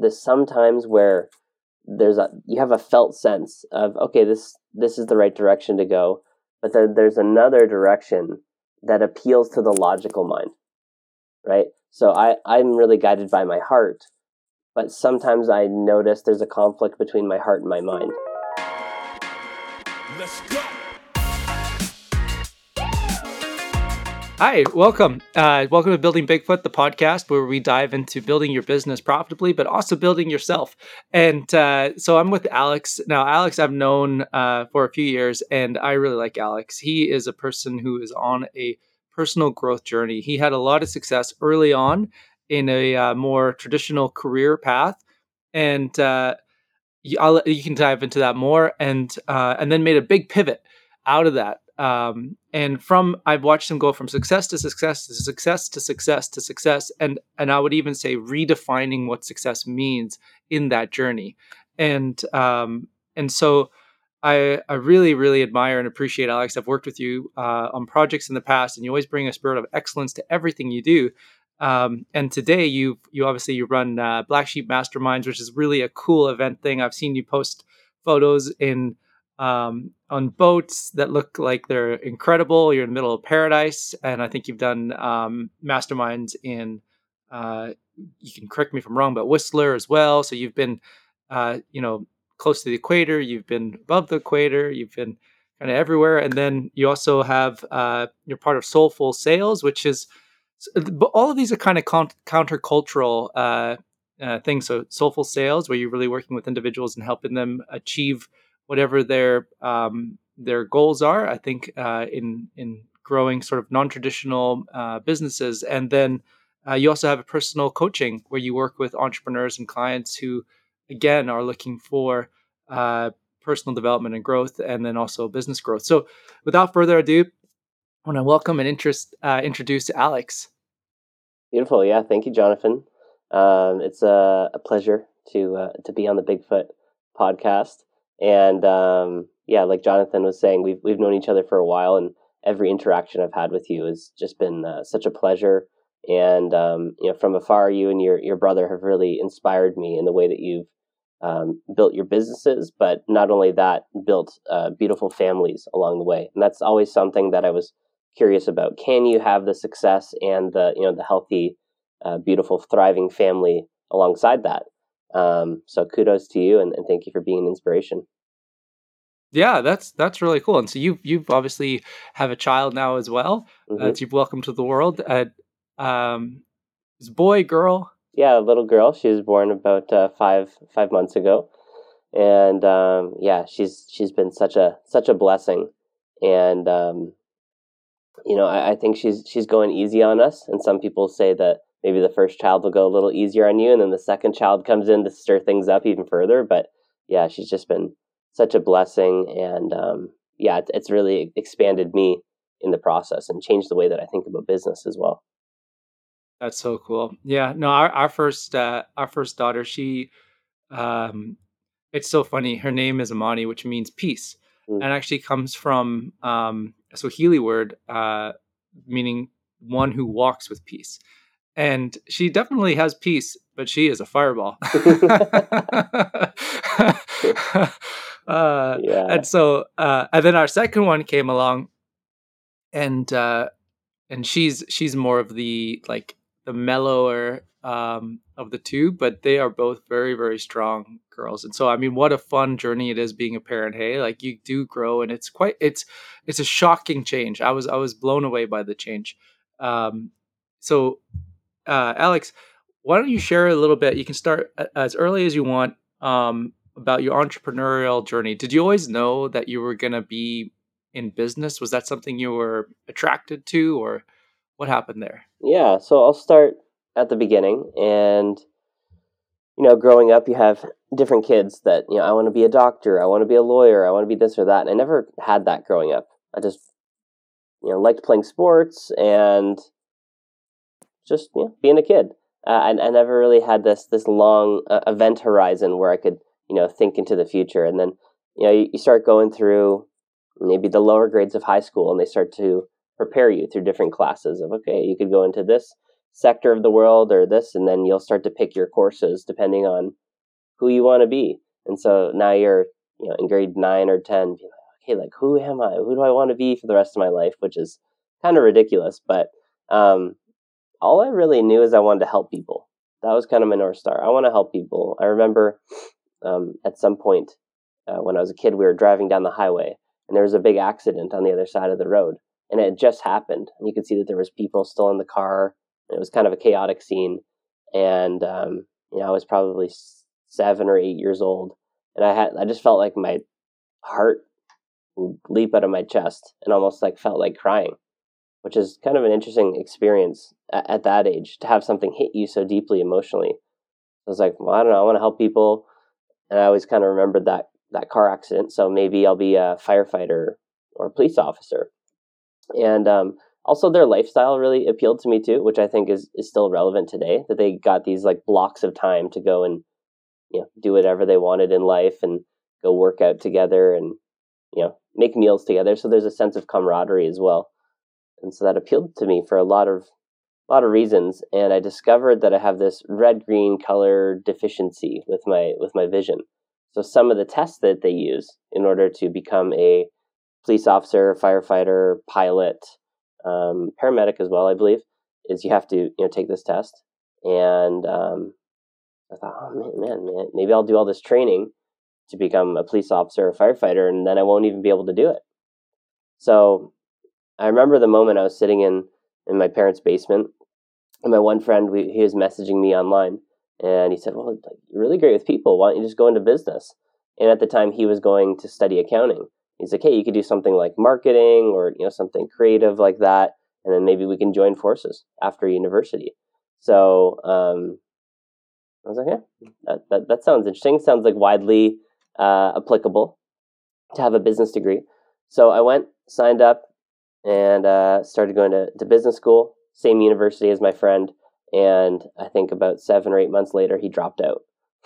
this sometimes where there's a you have a felt sense of okay this this is the right direction to go but then there's another direction that appeals to the logical mind right? So i i'm really guided by my heart but sometimes i notice there's a conflict between my heart and my mind. Let's go Hi, welcome. Uh, welcome to Building Bigfoot, the podcast where we dive into building your business profitably, but also building yourself. And uh, so I'm with Alex. Now, Alex, I've known uh, for a few years, and I really like Alex. He is a person who is on a personal growth journey. He had a lot of success early on in a uh, more traditional career path. And uh, you, you, can dive into that more, and uh, and then made a big pivot out of that um, and from I've watched him go from success to success to success to success to success, and and I would even say redefining what success means in that journey, and um, and so I I really really admire and appreciate Alex. I've worked with you uh, on projects in the past, and you always bring a spirit of excellence to everything you do. Um, and today you you obviously you run uh, Black Sheep Masterminds, which is really a cool event thing. I've seen you post photos in um, on boats that look like they're incredible. You're in the middle of paradise, and I think you've done um, masterminds in. Uh, you can correct me if I'm wrong, but Whistler as well. So you've been, uh, you know, close to the equator. You've been above the equator. You've been kind of everywhere, and then you also have uh, you're part of Soulful Sales, which is But all of these are kind of con- countercultural uh, uh, things. So Soulful Sales, where you're really working with individuals and helping them achieve whatever their um, their goals are. I think uh, in in growing sort of non traditional uh, businesses, and then uh, you also have a personal coaching where you work with entrepreneurs and clients who, again, are looking for uh, personal development and growth, and then also business growth. So, without further ado, I want to welcome and interest, uh, introduce Alex. Beautiful, yeah. Thank you, Jonathan. Um, it's a, a, pleasure to uh, to be on the Bigfoot podcast. And um, yeah, like Jonathan was saying, we've we've known each other for a while, and every interaction I've had with you has just been uh, such a pleasure. And um, you know, from afar, you and your your brother have really inspired me in the way that you've um, built your businesses, but not only that, built uh, beautiful families along the way. And that's always something that I was curious about. Can you have the success and the you know the healthy, uh, beautiful, thriving family alongside that? Um, so kudos to you and, and thank you for being an inspiration. Yeah, that's that's really cool. And so you you've obviously have a child now as well mm-hmm. that you've welcomed to the world. Uh, um, is boy, girl? Yeah, a little girl. She was born about uh, five five months ago, and um, yeah, she's she's been such a such a blessing. And um, you know, I, I think she's she's going easy on us. And some people say that maybe the first child will go a little easier on you and then the second child comes in to stir things up even further. But yeah she's just been such a blessing and um, yeah it's, it's really expanded me in the process and changed the way that i think about business as well. That's so cool. Yeah no our, our first uh, our first daughter she um it's so funny her name is amani which means peace mm. and actually comes from um a swahili word uh meaning one who walks with peace and she definitely has peace, but she is a fireball. uh, yeah. And so, uh, and then our second one came along, and uh, and she's she's more of the like the mellower um, of the two, but they are both very very strong girls. And so, I mean, what a fun journey it is being a parent. Hey, like you do grow, and it's quite it's it's a shocking change. I was I was blown away by the change. Um, so uh, Alex, why don't you share a little bit? You can start as early as you want um, about your entrepreneurial journey. Did you always know that you were going to be in business? Was that something you were attracted to, or what happened there? Yeah, so I'll start at the beginning. And, you know, growing up, you have different kids that, you know, I want to be a doctor, I want to be a lawyer, I want to be this or that. And I never had that growing up. I just, you know, liked playing sports and just you know, being a kid. Uh, I, I never really had this this long uh, event horizon where I could you know think into the future. And then you know you, you start going through maybe the lower grades of high school, and they start to prepare you through different classes of okay, you could go into this sector of the world or this, and then you'll start to pick your courses depending on who you want to be. And so now you're, you know, in grade nine or ten, like, okay, like who am I? Who do I want to be for the rest of my life? Which is kind of ridiculous, but um, all I really knew is I wanted to help people. That was kind of my north star. I want to help people. I remember um, at some point uh, when I was a kid, we were driving down the highway, and there was a big accident on the other side of the road, and it had just happened, and you could see that there was people still in the car. it was kind of a chaotic scene, and um, you know I was probably seven or eight years old, and I had I just felt like my heart leap out of my chest, and almost like felt like crying which is kind of an interesting experience at, at that age to have something hit you so deeply emotionally. I was like, well, I don't know, I want to help people, and I always kind of remembered that that car accident. So maybe I'll be a firefighter or a police officer, and um, also their lifestyle really appealed to me too, which I think is is still relevant today. That they got these like blocks of time to go and you know do whatever they wanted in life and go work out together and you know make meals together. So there's a sense of camaraderie as well and so that appealed to me for a lot of a lot of reasons. And i discovered that i have this red green color deficiency with my with my vision. So some of the tests that they use in order to become a police officer firefighter pilot um, paramedic as well i believe is you have to you know take this test. And um, i thought oh man, man man maybe i'll do all this training to become a police officer or firefighter and then i won't even be able to do it. So I remember the moment I was sitting in in my parents' basement, and my one friend we, he was messaging me online, and he said, "Well, you're really great with people. Why don't you just go into business?" And at the time, he was going to study accounting. He's like, "Hey, you could do something like marketing, or you know, something creative like that, and then maybe we can join forces after university." So um, I was like, "Yeah, that, that that sounds interesting. Sounds like widely uh, applicable to have a business degree." So I went, signed up, and uh, started going to, to business school, same university as my friend. And I think about seven or eight months later, he dropped out.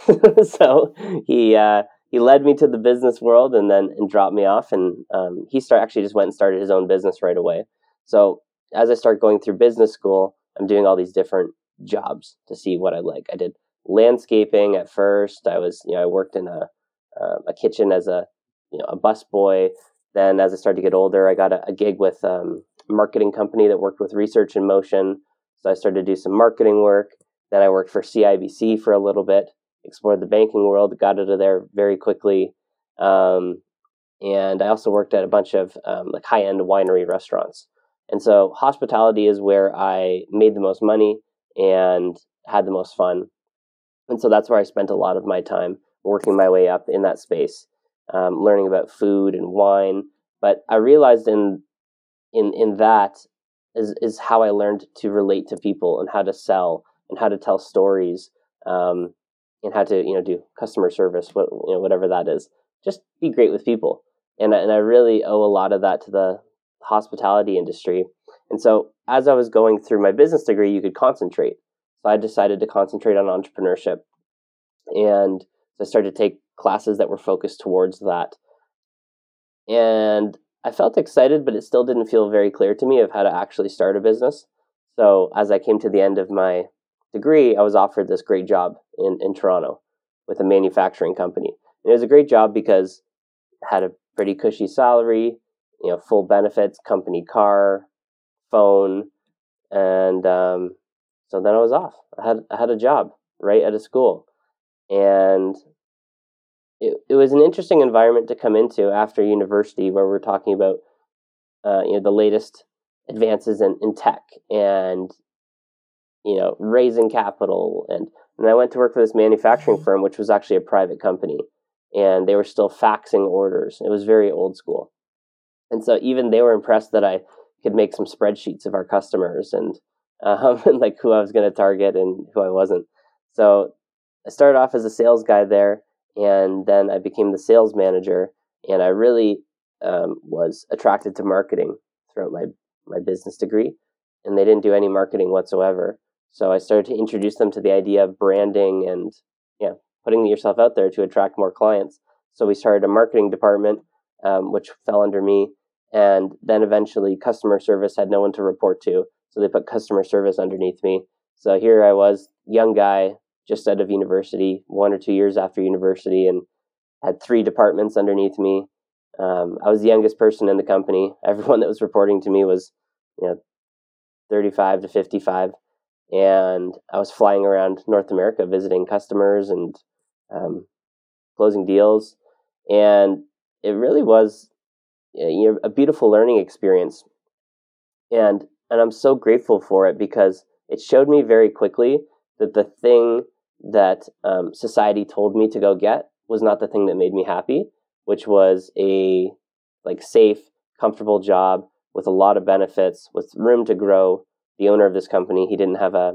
so he uh, he led me to the business world and then and dropped me off. And um, he start actually just went and started his own business right away. So as I start going through business school, I'm doing all these different jobs to see what I like. I did landscaping at first. I was you know I worked in a uh, a kitchen as a you know a bus boy then as I started to get older, I got a, a gig with um, a marketing company that worked with research in motion. So I started to do some marketing work. Then I worked for CIBC for a little bit, explored the banking world, got out of there very quickly. Um, and I also worked at a bunch of um, like high end winery restaurants. And so hospitality is where I made the most money and had the most fun. And so that's where I spent a lot of my time working my way up in that space um, learning about food and wine. But I realized in in in that is is how I learned to relate to people and how to sell and how to tell stories um, and how to you know do customer service, what you know whatever that is. Just be great with people, and and I really owe a lot of that to the hospitality industry. And so as I was going through my business degree, you could concentrate. So I decided to concentrate on entrepreneurship, and I started to take classes that were focused towards that. And I felt excited, but it still didn't feel very clear to me of how to actually start a business. So as I came to the end of my degree, I was offered this great job in, in Toronto with a manufacturing company. And it was a great job because it had a pretty cushy salary, you know, full benefits, company car, phone, and um, so then I was off. I had I had a job right at a school, and it, it was an interesting environment to come into after university where we're talking about uh, you know the latest advances in, in tech and you know raising capital. And and I went to work for this manufacturing firm which was actually a private company and they were still faxing orders. It was very old school. And so even they were impressed that I could make some spreadsheets of our customers and um, and like who I was going to target and who I wasn't. So I started off as a sales guy there and then I became the sales manager, and I really um, was attracted to marketing throughout my my business degree, and they didn't do any marketing whatsoever. So I started to introduce them to the idea of branding and yeah, putting yourself out there to attract more clients. So we started a marketing department, um, which fell under me, and then eventually customer service had no one to report to, so they put customer service underneath me, So here I was, young guy, just out of university, one or two years after university, and had three departments underneath me. Um, I was the youngest person in the company. Everyone that was reporting to me was, you know, 35 to 55. And I was flying around North America visiting customers and um, closing deals. And it really was you know, a beautiful learning experience. And, and I'm so grateful for it because it showed me very quickly that the thing that um, society told me to go get was not the thing that made me happy, which was a like safe, comfortable job with a lot of benefits, with room to grow. The owner of this company, he didn't have a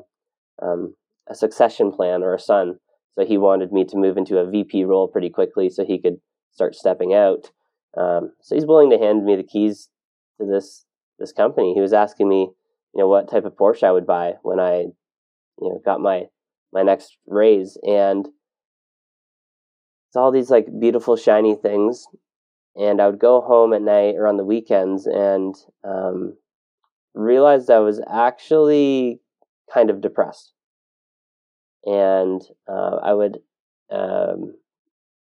um, a succession plan or a son, so he wanted me to move into a VP role pretty quickly so he could start stepping out. Um, so he's willing to hand me the keys to this this company. He was asking me, you know, what type of Porsche I would buy when I, you know, got my my next raise, and it's all these like beautiful shiny things. And I would go home at night or on the weekends and um, realized I was actually kind of depressed, and uh, I would um,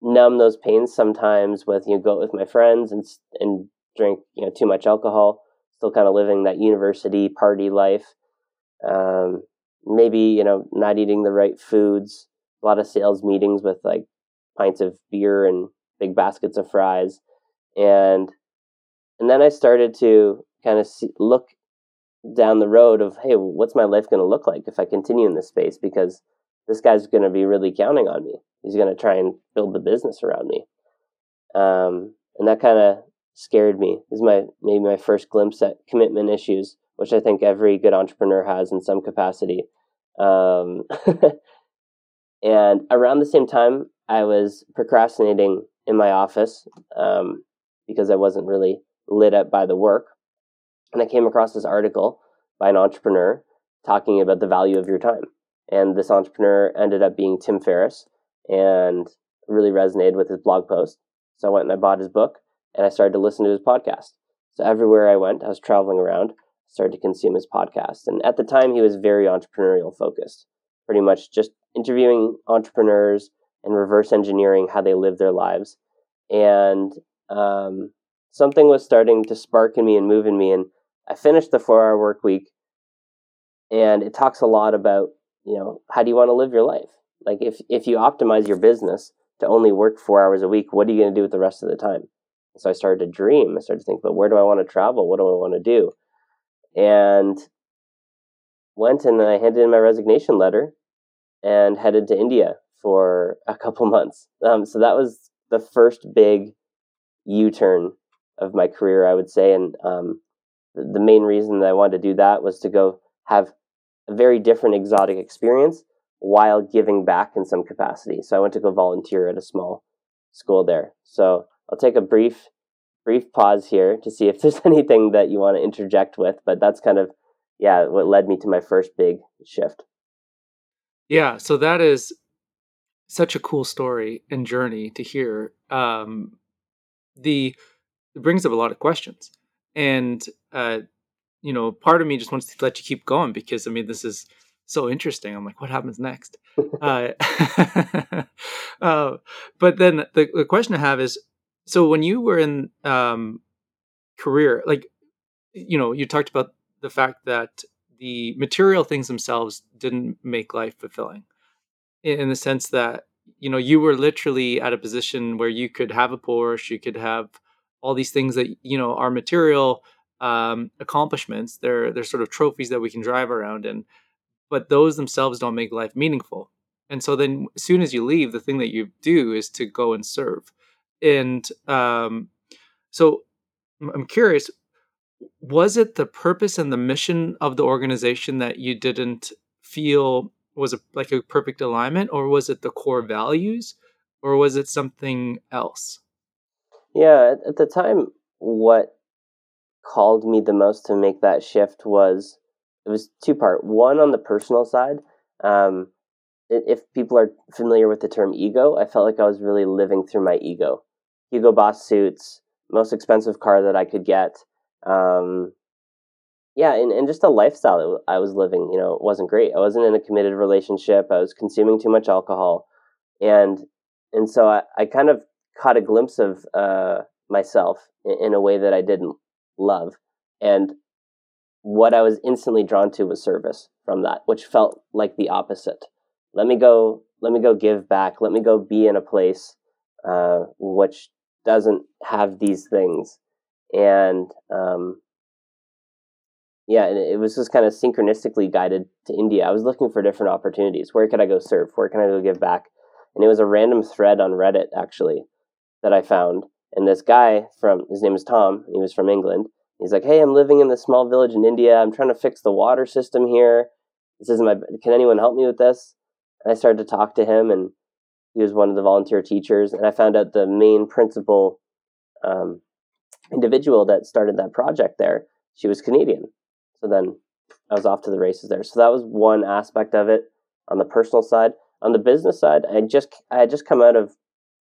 numb those pains sometimes with you know go out with my friends and and drink you know too much alcohol still kind of living that university party life um, maybe you know not eating the right foods a lot of sales meetings with like pints of beer and big baskets of fries. And and then i started to kind of see, look down the road of hey what's my life going to look like if i continue in this space? Because this guy's going to be really counting on me. He's going to try and build the business around me. Um, and that kind of scared me. This is my maybe my first glimpse at commitment issues which i think every good entrepreneur has in some capacity um, and around the same time i was procrastinating in my office um, because i wasn't really lit up by the work and i came across this article by an entrepreneur talking about the value of your time and this entrepreneur ended up being tim ferriss and really resonated with his blog post. So I went and I bought his book and I started to listen to his podcast. So everywhere I went, I was traveling around, started to consume his podcast. And at the time, he was very entrepreneurial focused, pretty much just interviewing entrepreneurs and reverse engineering how they live their lives. And um, something was starting to spark in me and move in me. And I finished the four hour work week. And it talks a lot about, you know, how do you want to live your life? Like if if you optimize your business to only work four hours a week, what are you going to do with the rest of the time? So I started to dream. I started to think, but where do I want to travel? What do I want to do? And went and I handed in my resignation letter and headed to India for a couple months. Um, so that was the first big U turn of my career, I would say. And um, the main reason that I wanted to do that was to go have a very different exotic experience while giving back in some capacity. So I went to go volunteer at a small school there. So I'll take a brief brief pause here to see if there's anything that you want to interject with, but that's kind of yeah, what led me to my first big shift. Yeah, so that is such a cool story and journey to hear. Um, the it brings up a lot of questions, and uh, you know, part of me just wants to let you keep going because I mean, this is so interesting. I'm like, what happens next? uh, uh, but then the, the question I have is, so when you were in um, career, like, you know, you talked about the fact that the material things themselves didn't make life fulfilling in, in the sense that, you know, you were literally at a position where you could have a Porsche, you could have all these things that, you know, are material um, accomplishments. They're, they're sort of trophies that we can drive around and, but those themselves don't make life meaningful. And so then, as soon as you leave, the thing that you do is to go and serve. And um, so, I'm curious was it the purpose and the mission of the organization that you didn't feel was a, like a perfect alignment, or was it the core values, or was it something else? Yeah, at, the time, what called me the most to make that shift was it was two part. One on the personal side. Um, if people are familiar with the term ego, I felt like I was really living through my ego. Hugo Boss suits, most expensive car that I could get, um, yeah, and, and just a lifestyle that I was living, you know, it wasn't great. I wasn't in a committed relationship. I was consuming too much alcohol, and and so I, I kind of caught a glimpse of uh, myself in, in a way that I didn't love, and what I was instantly drawn to was service from that, which felt like the opposite. Let me go. Let me go give back. Let me go be in a place uh, which doesn't have these things, and um, yeah, and it was just kind of synchronistically guided to India. I was looking for different opportunities. Where could I go serve? Where can I go give back? And it was a random thread on Reddit actually that I found. And this guy from his name is Tom. He was from England. He's like, "Hey, I'm living in this small village in India. I'm trying to fix the water system here. This is my. Can anyone help me with this?" And I started to talk to him, and he was one of the volunteer teachers. And I found out the main principal um, individual that started that project there. She was Canadian, so then I was off to the races there. So that was one aspect of it on the personal side. On the business side, I just I had just come out of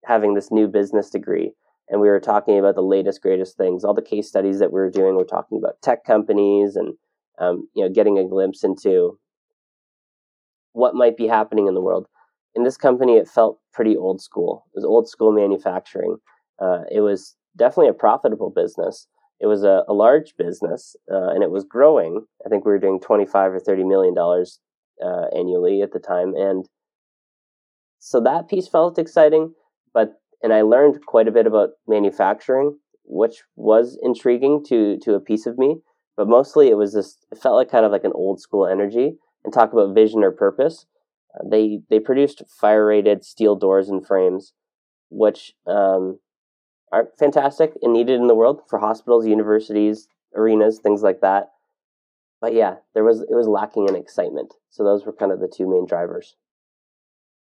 having this new business degree and we were talking about the latest greatest things all the case studies that we were doing we're talking about tech companies and um, you know getting a glimpse into what might be happening in the world in this company it felt pretty old school it was old school manufacturing uh, it was definitely a profitable business it was a, a large business uh, and it was growing. I think we were doing 25 or 30 million dollars uh, annually at the time. And so that piece felt exciting, but, and I learned quite a bit about manufacturing, which was intriguing to, to a piece of me. But mostly it was this, it felt like kind of like an old school energy and talk about vision or purpose. Uh, they, they produced fire rated steel doors and frames, which, um, are fantastic and needed in the world for hospitals, universities, arenas, things like that. But yeah, there was it was lacking in excitement. So those were kind of the two main drivers.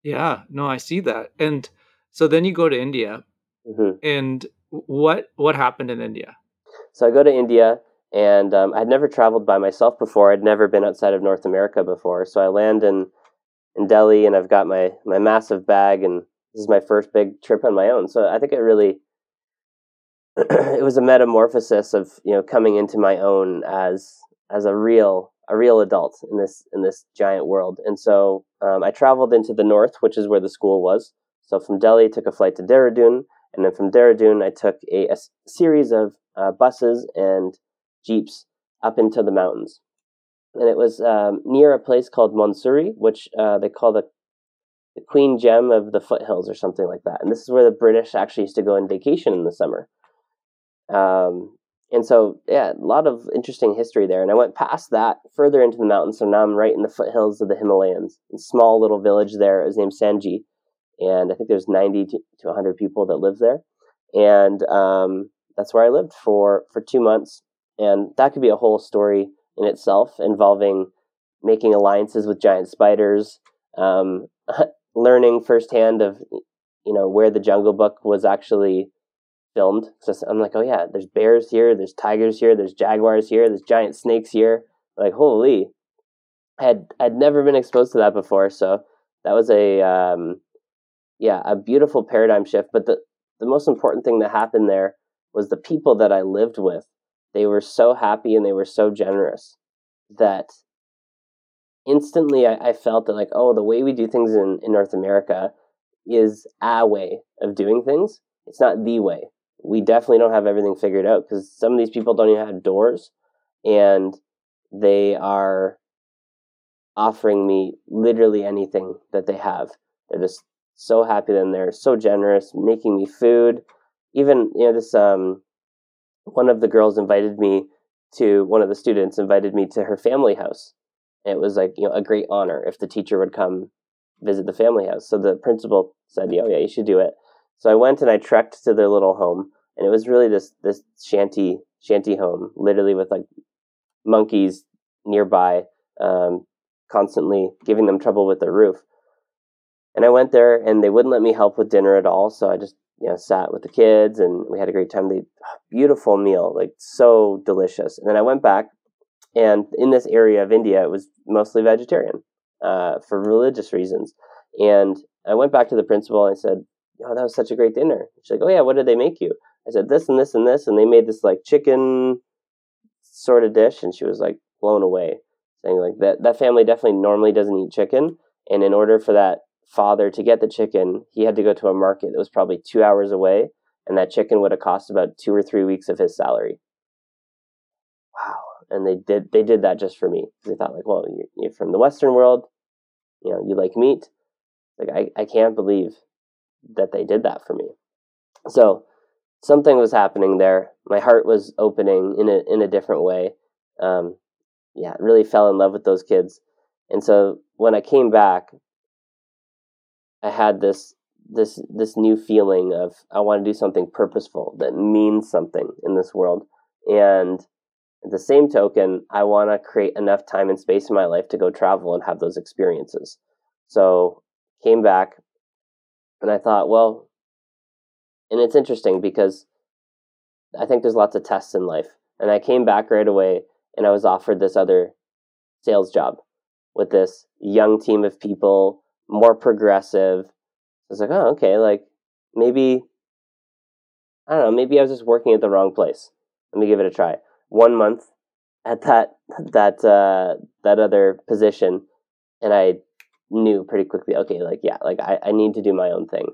Yeah, no, I see that. And so then you go to India, mm-hmm. and what what happened in India? So I go to India, and um, I'd never traveled by myself before. I'd never been outside of North America before. So I land in in Delhi, and I've got my my massive bag, and this is my first big trip on my own. So I think it really it was a metamorphosis of you know coming into my own as as a real a real adult in this in this giant world. And so um, I traveled into the north, which is where the school was. So from Delhi, took a flight to Dehradun, and then from Dehradun, I took a, a series of uh, buses and jeeps up into the mountains. And it was um, near a place called Mussoorie, which uh, they call the the Queen Gem of the foothills or something like that. And this is where the British actually used to go on vacation in the summer. Um, and so, yeah, a lot of interesting history there. And I went past that further into the mountains. So now I'm right in the foothills of the Himalayas. A small little village there. It was named Sanji. And I think there's 90 to 100 people that live there. And um, that's where I lived for, for two months. And that could be a whole story in itself involving making alliances with giant spiders, um, learning firsthand of, you know, where the Jungle Book was actually filmed. So I'm like, oh yeah, there's bears here, there's tigers here, there's jaguars here, there's giant snakes here. Like holy, I had I'd never been exposed to that before. So that was a um, yeah a beautiful paradigm shift. But the the most important thing that happened there was the people that I lived with. They were so happy and they were so generous that instantly I, I felt that like oh the way we do things in, in North America is a way of doing things. It's not the way we definitely don't have everything figured out because some of these people don't even have doors and they are offering me literally anything that they have. They're just so happy and they're so generous, making me food. Even, you know, this um one of the girls invited me to one of the students invited me to her family house. And it was like, you know, a great honor if the teacher would come visit the family house. So the principal said, Oh yeah, you should do it. So I went and I trekked to their little home, and it was really this this shanty shanty home, literally with like monkeys nearby, um, constantly giving them trouble with their roof. And I went there, and they wouldn't let me help with dinner at all. So I just you know sat with the kids, and we had a great time. They beautiful meal, like so delicious. And then I went back, and in this area of India, it was mostly vegetarian uh, for religious reasons. And I went back to the principal and I said, oh, that was such a great dinner. She's like, oh yeah, what did they make you? I said this and this and this, and they made this like chicken sort of dish, and she was like blown away, saying like that that family definitely normally doesn't eat chicken, and in order for that father to get the chicken, he had to go to a market that was probably two hours away, and that chicken would have cost about two or three weeks of his salary. Wow! And they did they did that just for me. They thought like, well, you're from the Western world, you know, you like meat. Like I, I can't believe that they did that for me. So something was happening there. My heart was opening in a in a different way. Um, yeah, really fell in love with those kids. And so when I came back, I had this this this new feeling of I want to do something purposeful that means something in this world. And at the same token, I want to create enough time and space in my life to go travel and have those experiences. So came back and I thought, well, and it's interesting because I think there's lots of tests in life. And I came back right away and I was offered this other sales job with this young team of people, more progressive. I was like, oh, okay, like maybe, I don't know, maybe I was just working at the wrong place. Let me give it a try. One month at that that uh, that other position, and I knew pretty quickly. Okay, like yeah, like I, I need to do my own thing.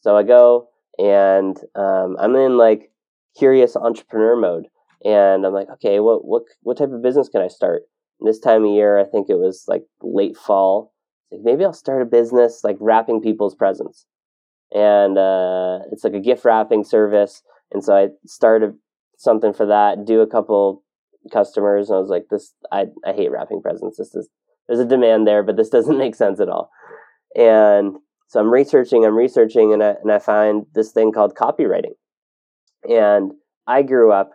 So I go and um, I'm in like curious entrepreneur mode, and I'm like, okay, what what what type of business can I start? And this time of year, I think it was like late fall. Like maybe I'll start a business like wrapping people's presents, and uh, it's like a gift wrapping service. And so I started something for that. Do a couple customers, and I was like, this I I hate wrapping presents. This is there's a demand there, but this doesn't make sense at all. And so I'm researching, I'm researching, and I, and I find this thing called copywriting. And I grew up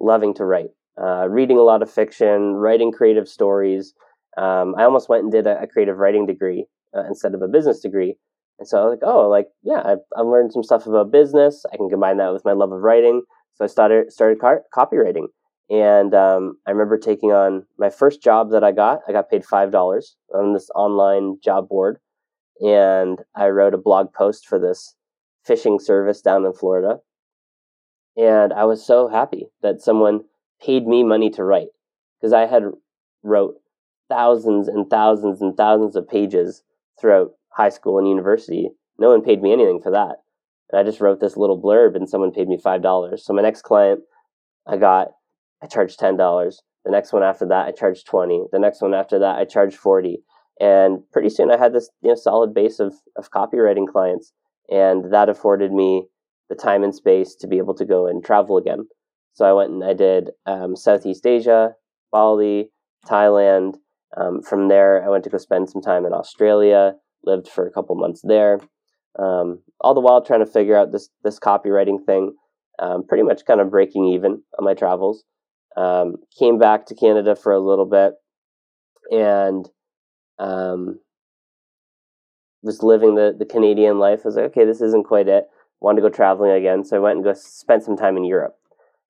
loving to write, uh, reading a lot of fiction, writing creative stories. Um, I almost went and did a, a creative writing degree uh, instead of a business degree. And so I was like, oh, like, yeah, I've, I've learned some stuff about business. I can combine that with my love of writing. So I started, started car- copywriting. And um, I remember taking on my first job that I got. I got paid $5 on this online job board and I wrote a blog post for this fishing service down in Florida. And I was so happy that someone paid me money to write because I had wrote thousands and thousands and thousands of pages throughout high school and university. No one paid me anything for that. And I just wrote this little blurb and someone paid me $5. So my next client I got, I charged $10. The next one after that, I charged 20. The next one after that, I charged 40 and pretty soon I had this you know solid base of of copywriting clients, and that afforded me the time and space to be able to go and travel again. So I went and I did um, Southeast Asia, Bali, Thailand. Um, from there, I went to go spend some time in Australia. Lived for a couple months there. Um, all the while trying to figure out this this copywriting thing. Um, pretty much kind of breaking even on my travels. Um, came back to Canada for a little bit, and um, was living the, the Canadian life. I was like, okay, this isn't quite it. Wanted to go traveling again, so I went and go spent some time in Europe.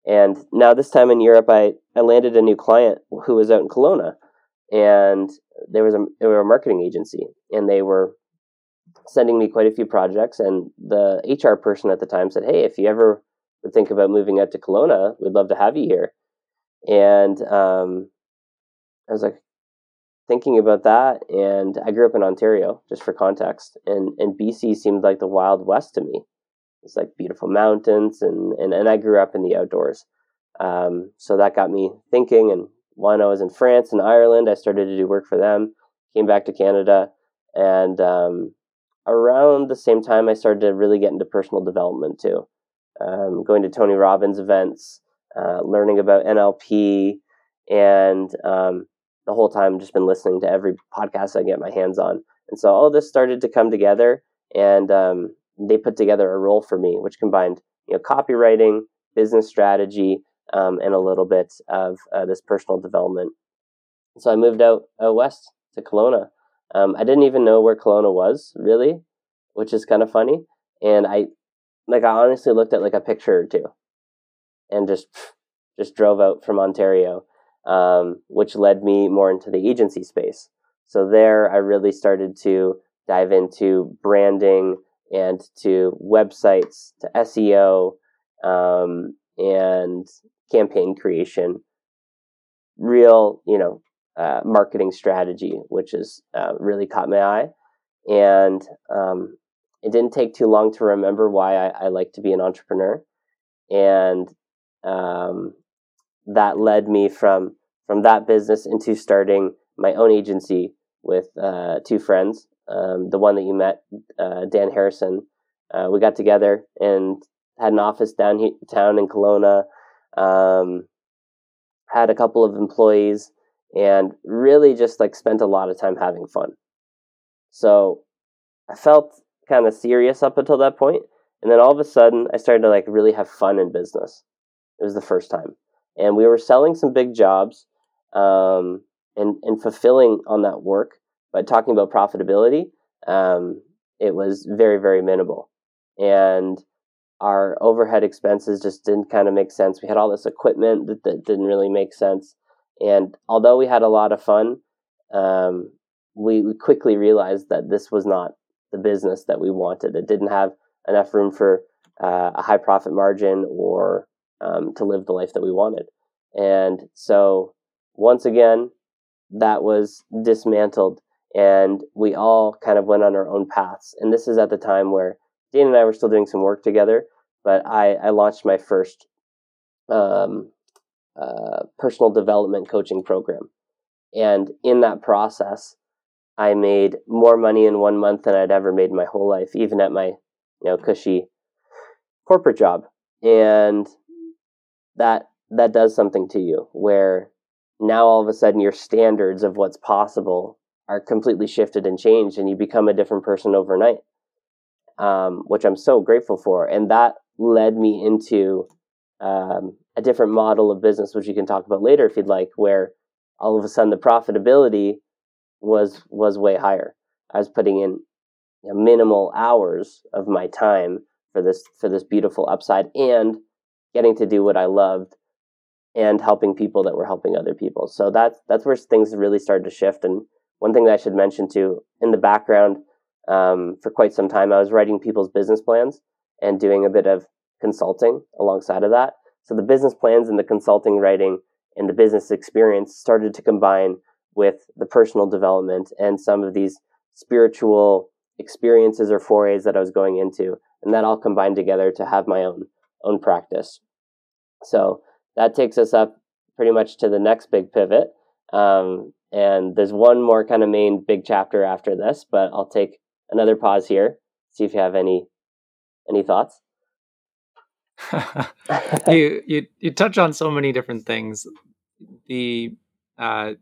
And now this time in Europe, I, I landed a new client who was out in Kelowna, and there was a they were a marketing agency, and they were sending me quite a few projects. And the HR person at the time said, "Hey, if you ever would think about moving out to Kelowna, we'd love to have you here." And um, I was like, thinking about that, and I grew up in Ontario, just for context, and and BC seemed like the Wild West to me. It's like beautiful mountains, and and, and I grew up in the outdoors. Um, so that got me thinking. And when I was in France and Ireland, I started to do work for them. Came back to Canada, and um, around the same time, I started to really get into personal development too. Um, going to Tony Robbins events, uh, learning about NLP, and um, the whole time just been listening to every podcast I get my hands on. And so all this started to come together, and um, they put together a role for me, which combined you know copywriting, business strategy, um, and a little bit of uh, this personal development. So I moved out, west to Kelowna. Um, I didn't even know where Kelowna was really, which is kind of funny. And I, like, I honestly looked at like a picture or two, and just just drove out from Ontario um, which led me more into the agency space. So there, I really started to dive into branding and to websites, to SEO, um, and campaign creation. real, you know, uh, marketing strategy, which has uh, really caught my eye. And um, it didn't take too long to remember why I, I like to be an entrepreneur. And um, that led me from from that business into starting my own agency with uh, two friends. Um, the one that you met, uh, Dan Harrison, uh, we got together and had an office downtown in Kelowna. Um, had a couple of employees and really just like spent a lot of time having fun. So I felt kind of serious up until that point, and then all of a sudden I started to like really have fun in business. It was the first time, and we were selling some big jobs, um, and and fulfilling on that work. But talking about profitability, um, it was very very minimal, and our overhead expenses just didn't kind of make sense. We had all this equipment that, that didn't really make sense. And although we had a lot of fun, um, we, we quickly realized that this was not the business that we wanted. It didn't have enough room for uh, a high profit margin or um, to live the life that we wanted. And so, once again, that was dismantled, and we all kind of went on our own paths. And this is at the time where Dean and I were still doing some work together, but I, I launched my first um, uh, personal development coaching program. And in that process, I made more money in one month than I'd ever made in my whole life, even at my, you know, cushy corporate job. And that that does something to you where now all of a sudden your standards of what's possible are completely shifted and changed and you become a different person overnight um, which i'm so grateful for and that led me into um, a different model of business, which you can talk about later if you'd like, where all of a sudden the profitability was was way higher. I was putting in you know, minimal hours of my time for this for this beautiful upside and getting to do what I loved and helping people that were helping other people. So that's that's where things really started to shift. And one thing that I should mention too, in the background, um, for quite some time, I was writing people's business plans and doing a bit of consulting alongside of that. So the business plans and the consulting writing and the business experience started to combine with the personal development and some of these spiritual experiences or forays that I was going into. And that all combined together to have my own own practice. So that takes us up pretty much to the next big pivot. Um, and there's one more kind of main big chapter after this, but I'll take another pause here, see if you have any any thoughts. you you you touch on so many different things. The uh,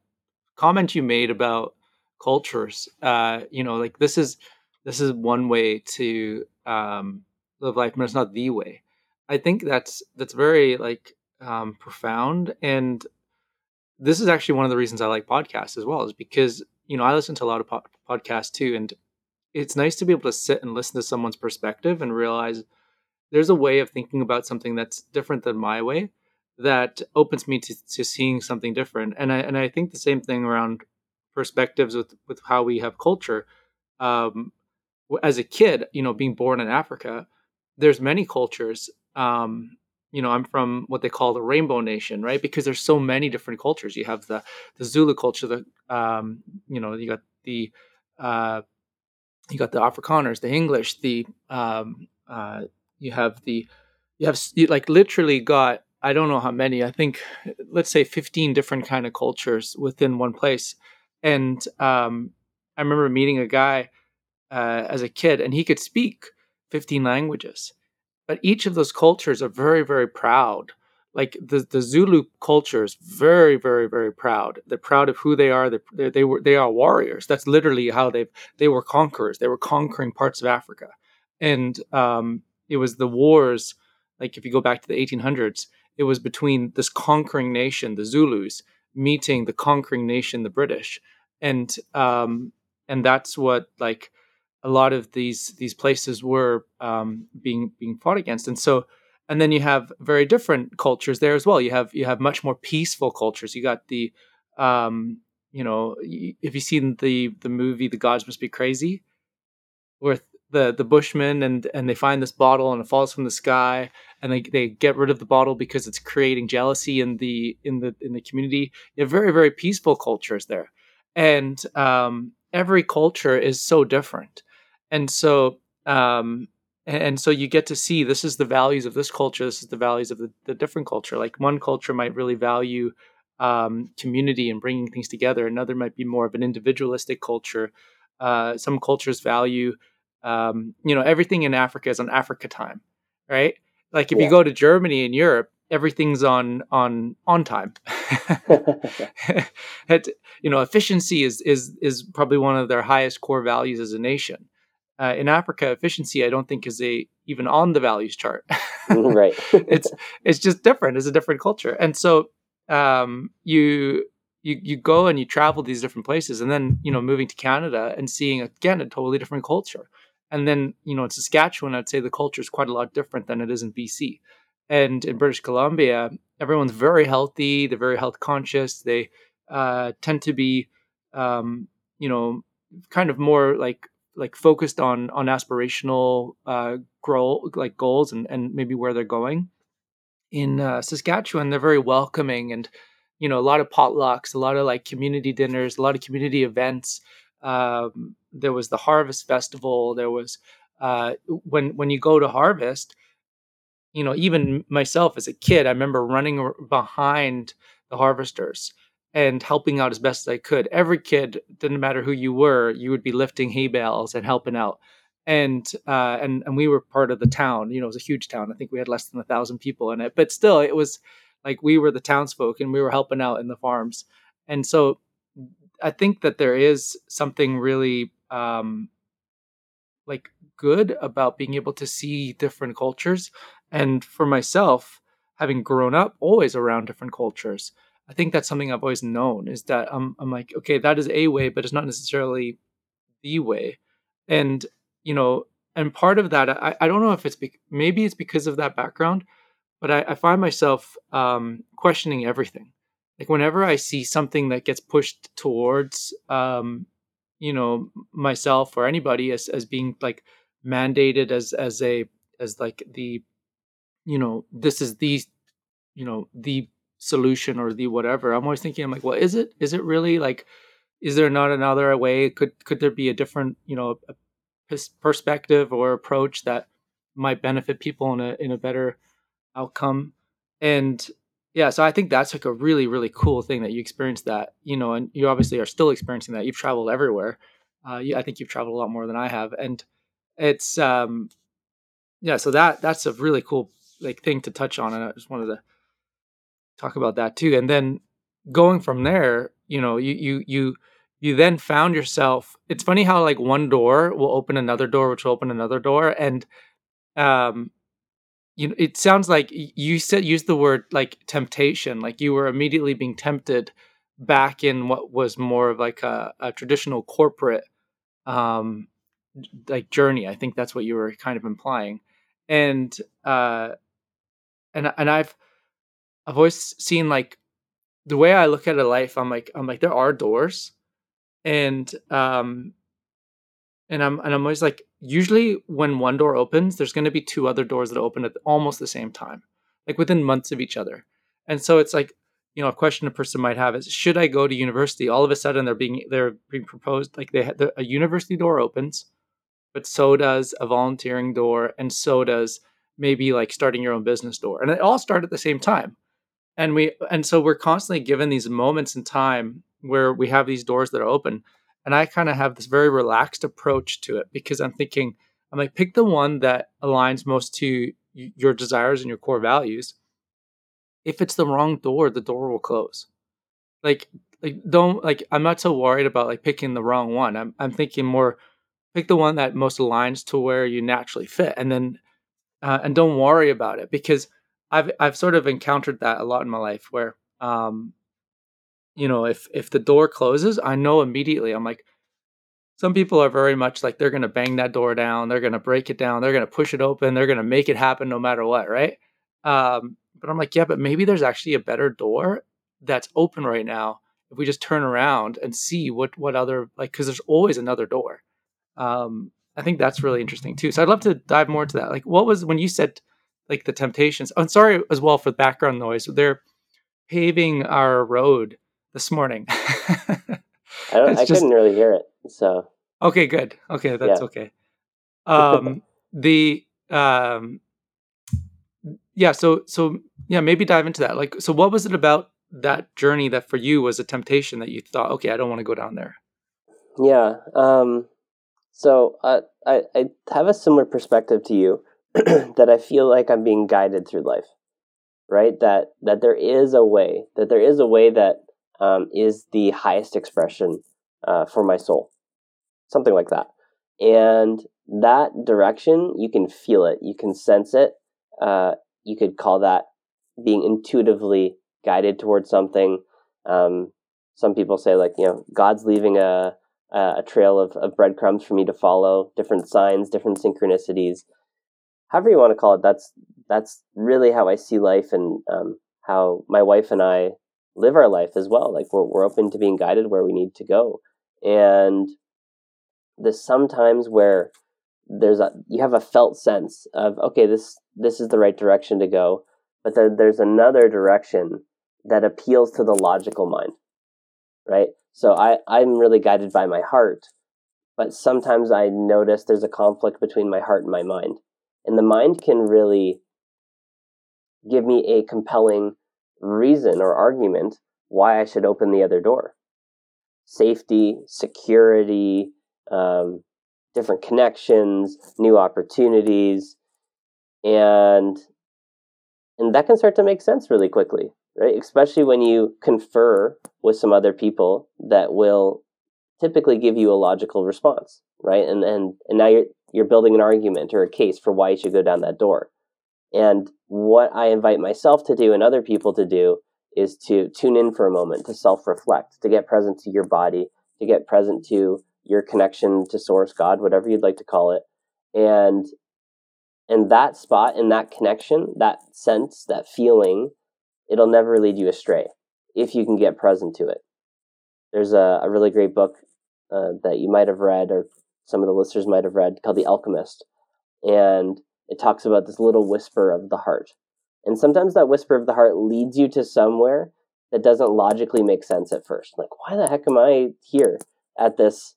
comment you made about cultures, uh, you know, like this is this is one way to um, live life, but it's not the way. I think that's that's very like um, profound, and this is actually one of the reasons I like podcasts as well, is because you know I listen to a lot of po- podcasts too, and it's nice to be able to sit and listen to someone's perspective and realize there's a way of thinking about something that's different than my way that opens me to, to seeing something different. And I and I think the same thing around perspectives with with how we have culture. Um, as a kid, you know, being born in Africa, there's many cultures. Um, you know, I'm from what they call the Rainbow Nation, right? Because there's so many different cultures. You have the the Zulu culture, the um, you know, you got the uh, you got the Afrikaners, the English, the um, uh, you have the you have you like literally got I don't know how many. I think let's say 15 different kind of cultures within one place. And um, I remember meeting a guy uh, as a kid, and he could speak 15 languages. But each of those cultures are very, very proud. Like the, the Zulu culture is very, very, very proud. They're proud of who they are. They, they were they are warriors. That's literally how they they were conquerors. They were conquering parts of Africa, and um, it was the wars like if you go back to the 1800s it was between this conquering nation the zulus meeting the conquering nation the british and um and that's what like a lot of these these places were um being being fought against and so and then you have very different cultures there as well. You have you have much more peaceful cultures. You got the um you know if you've seen the the movie the gods must be crazy? With the the bushmen and and they find this bottle and it falls from the sky and they, they get rid of the bottle because it's creating jealousy in the in the in the community. You have very very peaceful cultures there, and um, every culture is so different, and so um, and so you get to see this is the values of this culture, this is the values of the, the different culture. Like one culture might really value um, community and bringing things together. Another might be more of an individualistic culture. Uh, some cultures value, um, you know, everything in Africa is on Africa time, right? Like if yeah. you go to Germany and Europe, everything's on on on time. it, you know, efficiency is is is probably one of their highest core values as a nation. Uh, in Africa, efficiency I don't think is a even on the values chart. Mm, right. it's it's just different. It's a different culture, and so um, you you you go and you travel these different places, and then you know moving to Canada and seeing again a totally different culture. And then, you know, in Saskatchewan, I'd say the culture is quite a lot different than it is in BC. And in British Columbia, everyone's very healthy. They're very health conscious. They uh, tend to be, um, you know, kind of more like like focused on on aspirational uh, grow like goals and and maybe where they're going. In uh, Saskatchewan, they're very welcoming and you know a lot of potlucks, a lot of like community dinners, a lot of community events. Um, there was the harvest festival there was uh, when when you go to harvest you know even myself as a kid i remember running behind the harvesters and helping out as best as i could. Every kid didn't matter who you were you would be lifting hay bales and helping out. And uh, and and we were part of the town you know it was a huge town. I think we had less than a thousand people in it but still it was like we were the townsfolk and we were helping out in the farms. And so i think that there is something really um, like good about being able to see different cultures. And for myself, having grown up always around different cultures, I think that's something I've always known is that I'm, I'm like, okay, that is a way, but it's not necessarily the way. And, you know, and part of that, I, I don't know if it's, be- maybe it's because of that background, but I, I find myself um, questioning everything. Like whenever I see something that gets pushed towards um, you know myself or anybody as as being like mandated as as a as like the you know this is the you know the solution or the whatever i'm always thinking i'm like well is it is it really like is there not another way? Could could there be a different you know perspective or approach that might benefit people in a in a better outcome? And yeah so i think that's like a really really cool thing that you experienced that you know and you obviously are still experiencing that. You've traveled everywhere. Uh, you, i think you've traveled a lot more than i have and it's um yeah so that that's a really cool like thing to touch on and i just wanted to talk about that too and then going from there you know you you you you then found yourself it's funny how like one door will open another door which will open another door and um you know it sounds like you said use the word like temptation like you were immediately being tempted back in what was more of like a, a traditional corporate um like journey i think that's what you were kind of implying and uh and and i've i've always seen like the way i look at a life i'm like i'm like there are doors and um and i'm and i'm always like usually when one door opens, there's going to be two other doors that open at almost the same time, like within months of each other. And so it's like, you know, a question a person might have is, should I go to university? All of a sudden, they're being they're being proposed like they had a university door opens, but so does a volunteering door, and so does maybe like starting your own business door, and they all start at the same time. And we and so we're constantly given these moments in time where we have these doors that are open and I kind of have this very relaxed approach to it because I'm thinking, I'm like, pick the one that aligns most to your desires and your core values. If it's the wrong door, the door will close. Like, like don't like. I'm not so worried about like picking the wrong one. I'm I'm thinking more, pick the one that most aligns to where you naturally fit, and then, uh, and don't worry about it because I've I've sort of encountered that a lot in my life where um you know, if if the door closes, I know immediately. I'm like, some people are very much like they're going to bang that door down, they're going to break it down, they're going to push it open, they're going to make it happen no matter what, right? Um, but I'm like, yeah, but maybe there's actually a better door that's open right now if we just turn around and see what what other like because there's always another door. Um, I think that's really interesting too. So I'd love to dive more into that. Like, what was when you said like the temptations? Oh, sorry as well for the background noise. They're paving our road this morning. I, don't, I just, couldn't really hear it. So okay, good. Okay, that's yeah. okay. Um, the um, yeah. So so yeah, maybe dive into that. Like, so what was it about that journey that for you was a temptation that you thought, okay, I don't want to go down there? Yeah. Um, so uh, I I have a similar perspective to you that I feel like I'm being guided through life, right? That that there is a way, that there is a way that um, is the highest expression uh, for my soul, something like that. And that direction, you can feel it, you can sense it. Uh, you could call that being intuitively guided towards something. Um, some people say like you know God's leaving a a trail of, of breadcrumbs for me to follow, different signs, different synchronicities, however you want to call it. That's that's really how I see life and um, how my wife and I live our life as well. Like we're we're open to being guided where we need to go, and there's sometimes where there's a you have a felt sense of okay this this is the right direction to go, but then there's another direction that appeals to the logical mind, right? So I, I'm really guided by my heart, but sometimes I notice there's a conflict between my heart and my mind. And the mind can really give me a compelling reason or argument why I should open the other door. Safety, security, um, different connections, new opportunities, and and that can start to make sense really quickly right? Especially when you confer with some other people that will typically give you a logical response, right? And and and now you're you're building an argument or a case for why you should go down that door. And what I invite myself to do and other people to do is to tune in for a moment, to self-reflect, to get present to your body, to get present to your connection to source God, whatever you'd like to call it. And and that spot and that connection, that sense, that feeling it'll never lead you astray if you can get present to it. There's a, a really great book uh, that you might have read, or some of the listeners might have read, called The Alchemist. And it talks about this little whisper of the heart. And sometimes that whisper of the heart leads you to somewhere that doesn't logically make sense at first. Like, why the heck am I here at this,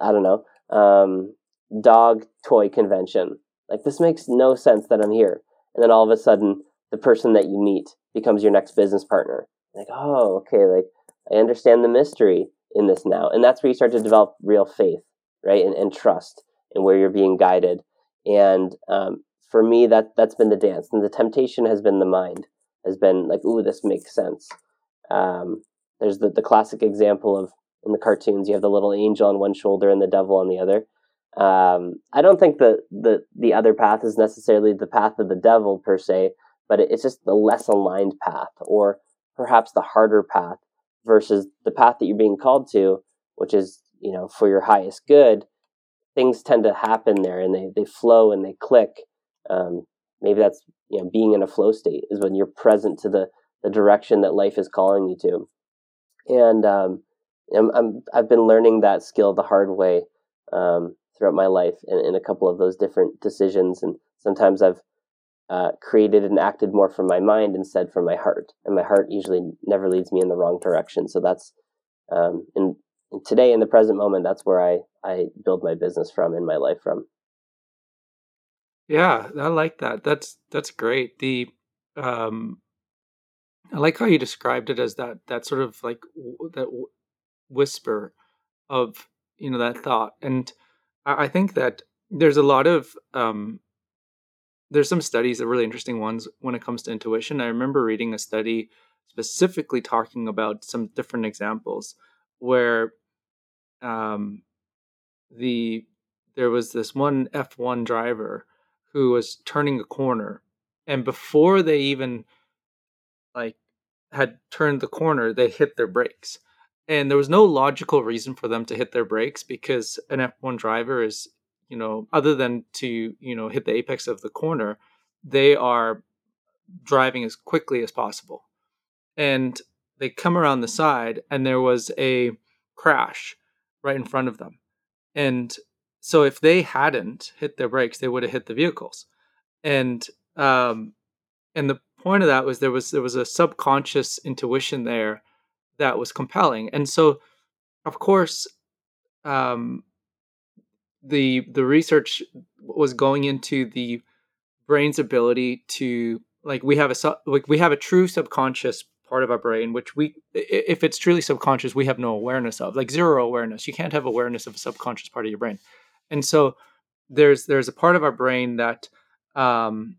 I don't know, um, dog toy convention? Like, this makes no sense that I'm here. And then all of a sudden, the person that you meet becomes your next business partner. Like, oh, okay, like I understand the mystery in this now. And that's where you start to develop real faith, right? And, and trust and where you're being guided. And um, for me, that that's been the dance. And the temptation has been the mind, has been like, ooh, this makes sense. Um, there's the, the classic example of in the cartoons, you have the little angel on one shoulder and the devil on the other. Um, I don't think that the the other path is necessarily the path of the devil per se, but it's just the less aligned path or perhaps the harder path versus the path that you're being called to, which is, you know, for your highest good. Things tend to happen there and they, they flow and they click. Um, maybe that's, you know, being in a flow state is when you're present to the, the direction that life is calling you to. And um, I'm, I'm, I've been learning that skill the hard way um, throughout my life in, in a couple of those different decisions. And sometimes I've uh, created and acted more from my mind instead from my heart. And my heart usually never leads me in the wrong direction. So that's um, in today in the present moment. That's where I I build my business from in my life from. Yeah, I like that. That's that's great. The um, I like how you described it as that that sort of like w- that w- whisper of you know that thought, and I, I think that there's a lot of um, there's some studies that really interesting ones when it comes to intuition. I remember reading a study specifically talking about some different examples where um, the there was this one F1 driver who was turning a corner and before they even like had turned the corner they hit their brakes and there was no logical reason for them to hit their brakes because an F1 driver is you know, other than to, you know, hit the apex of the corner, they are driving as quickly as possible. And they come around the side and there was a crash right in front of them. And so if they hadn't hit their brakes, they would have hit the vehicles. And um, and the point of that was there was there was a subconscious intuition there that was compelling. And so, of course, um, the the research was going into the brain's ability to like we have a like we have a true subconscious part of our brain which we if it's truly subconscious we have no awareness of like zero awareness. You can't have awareness of a subconscious part of your brain. And so there's there's a part of our brain that um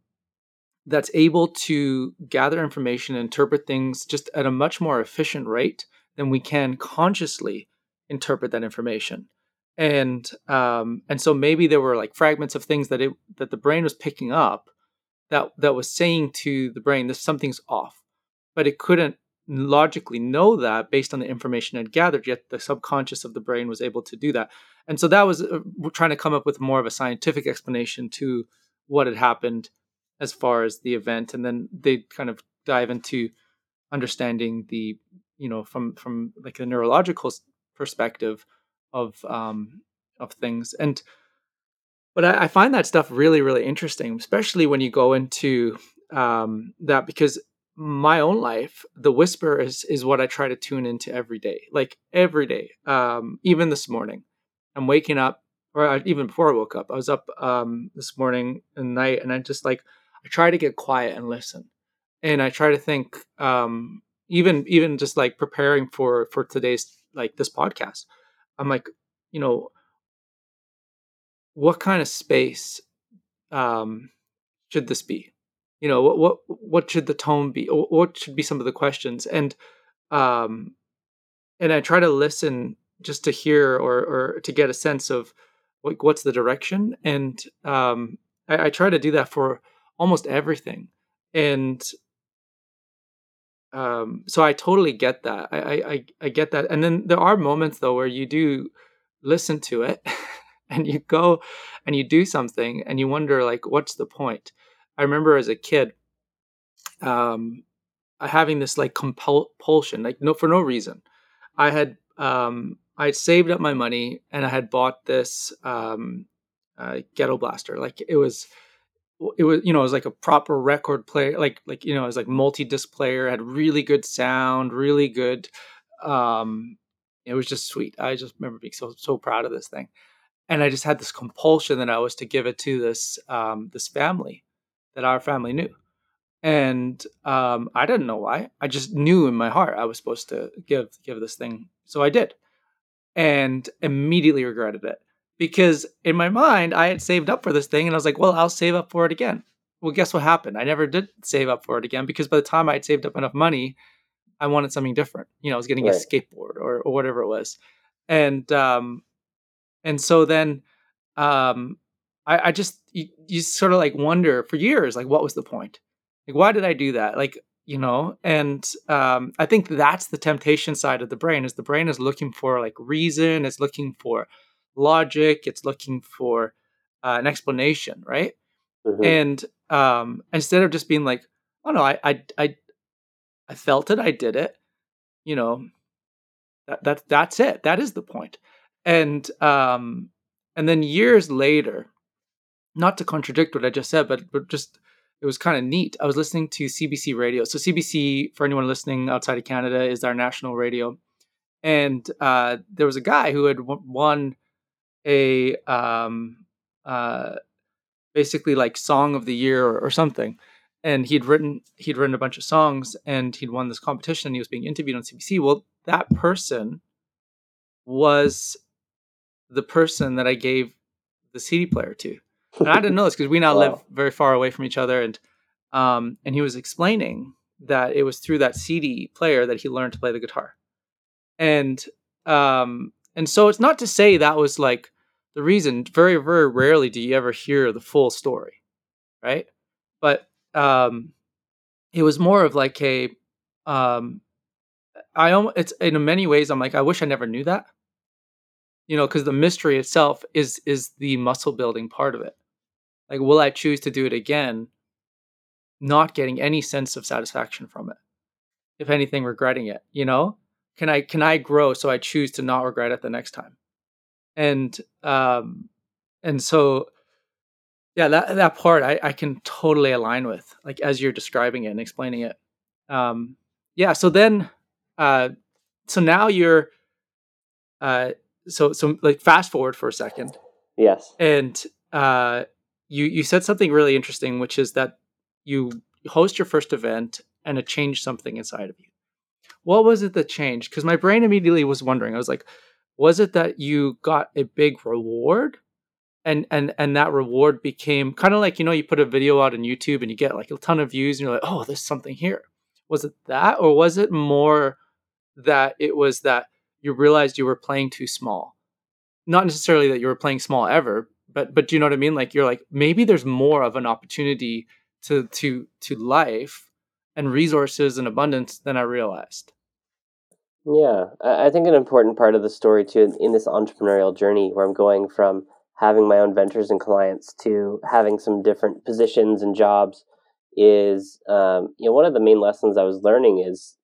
that's able to gather information and interpret things just at a much more efficient rate than we can consciously interpret that information. And um and so maybe there were like fragments of things that it that the brain was picking up that that was saying to the brain that something's off but it couldn't logically know that based on the information it gathered yet the subconscious of the brain was able to do that. And so that was uh, trying to come up with more of a scientific explanation to what had happened as far as the event and then they kind of dive into understanding the you know from from like a neurological perspective of um of things. And but I, I find that stuff really really interesting especially when you go into um that because my own life the whisper is is what i try to tune into every day like every day um even this morning. I'm waking up or even before i woke up i was up um this morning and night and i just like i try to get quiet and listen. And i try to think um even even just like preparing for for today's like this podcast i'm like you know what kind of space um should this be you know what what what should the tone be? What should be some of the questions? And um and i try to listen just to hear or or to get a sense of like what's the direction? And um I, I try to do that for almost everything. And um so i totally get that. I, I i get that. And then there are moments though where you do listen to it and you go and you do something and you wonder like what's the point i remember as a kid um having this like compulsion like no for no reason. I had um i had saved up my money and i had bought this um uh, ghetto blaster. Like it was it was you know it was like a proper record player like like you know it was like multi-disc player had really good sound really good um it was just sweet. I just remember being so so proud of this thing. And i just had this compulsion that i was to give it to this um this family that our family knew and um i didn't know why i just knew in my heart i was supposed to give give this thing so i did and immediately regretted it because in my mind I had saved up for this thing and I was like, well, I'll save up for it again. Well, guess what happened? I never did save up for it again because by the time I had saved up enough money, I wanted something different. You know, I was getting right. a skateboard or, or whatever it was. And um and so then um I, I just you, you sort of like wonder for years, like what was the point? Like why did I do that? Like you know and um, i think that's the temptation side of the brain is the brain is looking for like reason it's looking for logic it's looking for uh, an explanation right mm-hmm. and um, instead of just being like oh no I, I i i felt it i did it you know that, that that's it that is the point and um and then years later not to contradict what i just said but but just it was kind of neat i was listening to cbc radio so cbc for anyone listening outside of canada is our national radio and uh, there was a guy who had won a um, uh, basically like song of the year or, or, something. And he'd written he'd written a bunch of songs and he'd won this competition and he was being interviewed on CBC. Well, that person was the person that I gave the CD player to. And I didn't know this because we now wow. live very far away from each other. And um, and he was explaining that it was through that CD player that he learned to play the guitar. And um, and so it's not to say that was like the reason very very rarely do you ever hear the full story right but um it was more of like a um i almost it's in many ways i'm like i wish i never knew that you know because the mystery itself is is the muscle building part of it like will i choose to do it again? Not getting any sense of satisfaction from it if anything regretting it you know? Can i can i grow so i choose to not regret it the next time? And um, and so yeah that that part I, I can totally align with like as you're describing it and explaining it. Um yeah so then uh so now you're uh so so like fast forward for a second. Yes. And uh you you said something really interesting which is that you host your first event and it changed something inside of you. What was it that changed? Because my brain immediately was wondering. I was like was it that you got a big reward? And and and that reward became kind of like you know you put a video out on youtube and you get like a ton of views and you're like oh there's something here. Was it that or was it more that it was that you realized you were playing too small? Not necessarily that you were playing small ever but but do you know what i mean like you're like maybe there's more of an opportunity to to to life and resources and abundance than i realized yeah i think an important part of the story too in this entrepreneurial journey where i'm going from having my own ventures and clients to having some different positions and jobs is um, you know one of the main lessons I was learning is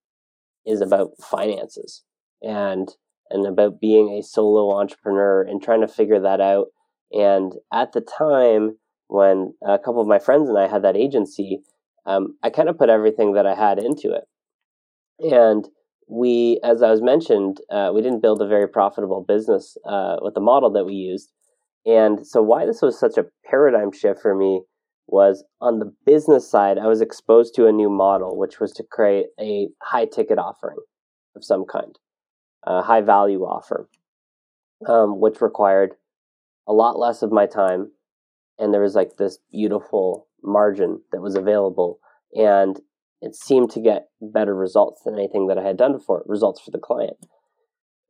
is about finances and and about being a solo entrepreneur and trying to figure that out. And at the time when a couple of my friends and I had that agency, um, I kind of put everything that I had into it. And we, as I was mentioned, uh, we didn't build a very profitable business uh, with the model that we used. And so, why this was such a paradigm shift for me was on the business side, I was exposed to a new model, which was to create a high ticket offering of some kind, a high value offer, um, which required a lot less of my time. And there was like this beautiful margin that was available. And it seemed to get better results than anything that I had done before, results for the client.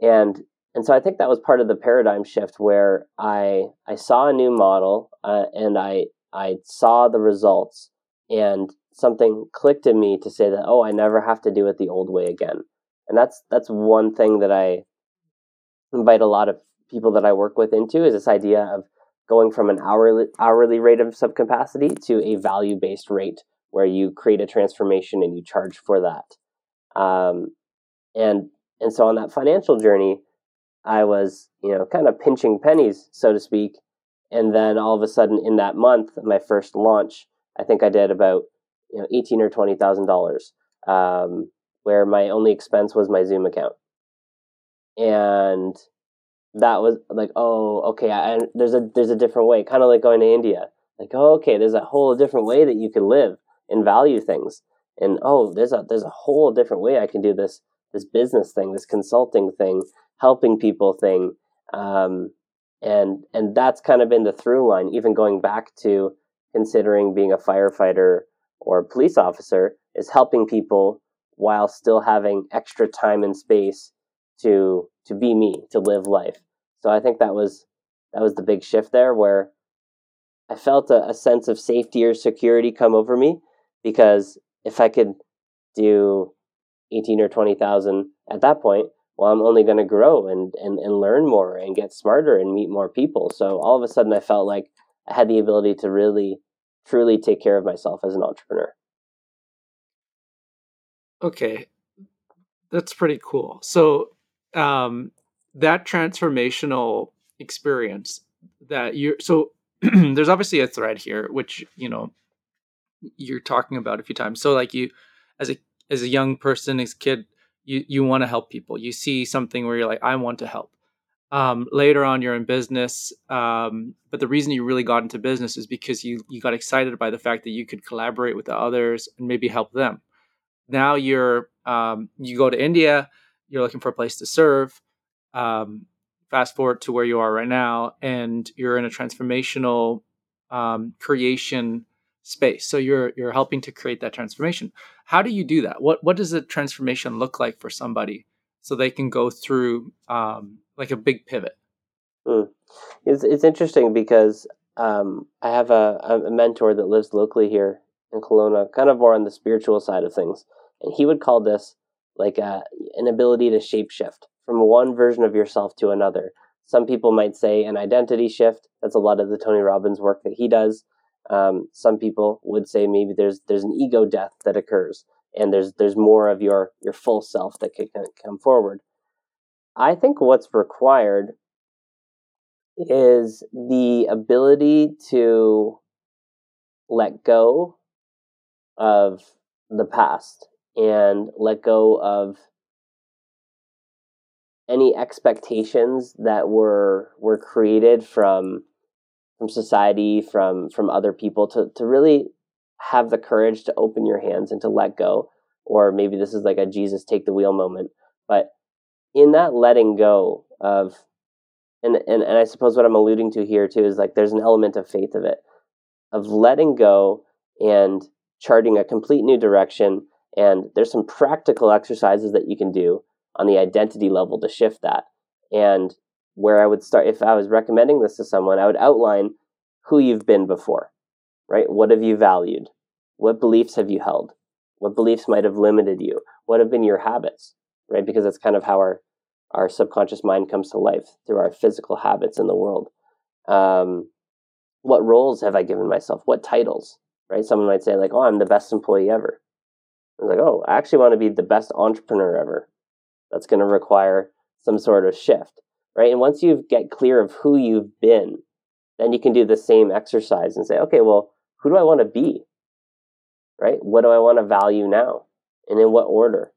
And and so I think that was part of the paradigm shift where I I saw a new model uh, and I I saw the results and something clicked in me to say that oh I never have to do it the old way again. And that's that's one thing that I invite a lot of people that I work with into is this idea of going from an hourly hourly rate of subcapacity to a value based rate where you create a transformation and you charge for that. Um, and and so on that financial journey, I was, you know, kind of pinching pennies, so to speak. And then all of a sudden, in that month, my first launch, I think I did about, you know, eighteen or twenty thousand um, dollars, where my only expense was my Zoom account, and that was like, oh, okay, I, there's a there's a different way, kind of like going to India. Like, oh, okay, there's a whole different way that you can live and value things, and oh, there's a there's a whole different way I can do this this business thing, this consulting thing, helping people thing. Um, and and that's kind of been the through line, even going back to considering being a firefighter or a police officer, is helping people while still having extra time and space to to be me, to live life. So I think that was that was the big shift there where I felt a, a sense of safety or security come over me because if I could do 18 or 20,000 at that point, well, I'm only going to grow and, and, and learn more and get smarter and meet more people. So all of a sudden, I felt like I had the ability to really, truly take care of myself as an entrepreneur. Okay, that's pretty cool. So um, that transformational experience that you're so there's obviously a thread here, which you know you're talking about a few times. So like you, as a as a young person, as a kid, you you want to help people. You see something where you're like i want to help. Um, later on you're in business um, but the reason you really got into business is because you you got excited by the fact that you could collaborate with the others and maybe help them. Now you're um, you go to india you're looking for a place to serve um, fast forward to where you are right now and you're in a transformational um, creation space. So you're you're helping to create that transformation. How do you do that? What what does a transformation look like for somebody so they can go through um, like a big pivot? Mm. it's, it's interesting because um, i have a, a mentor that lives locally here in Kelowna, kind of more on the spiritual side of things and he would call this like a, an ability to shapeshift from one version of yourself to another. Some people might say an identity shift that's a lot of the tony robbins work that he does. Um, some people would say maybe there's there's an ego death that occurs, and there's there's more of your your full self that can come forward. I think what's required is the ability to let go of the past and let go of any expectations that were were created from from society from from other people to to really have the courage to open your hands and to let go. Or maybe this is like a Jesus take the wheel moment but in that letting go of and, and and I suppose what I'm alluding to here too is like there's an element of faith of it of letting go and charting a complete new direction and there's some practical exercises that you can do on the identity level to shift that and where I would start if I was recommending this to someone I would outline who you've been before right what have you valued what beliefs have you held what beliefs might have limited you what have been your habits right because that's kind of how our our subconscious mind comes to life through our physical habits in the world. Um, what roles have I given myself? What titles? Right? Someone might say like, "Oh, I'm the best employee ever." Was like, "Oh, I actually want to be the best entrepreneur ever." That's going to require some sort of shift, right? And once you get clear of who you've been, then you can do the same exercise and say, "Okay, well, who do I want to be?" Right? What do I want to value now? And in what order?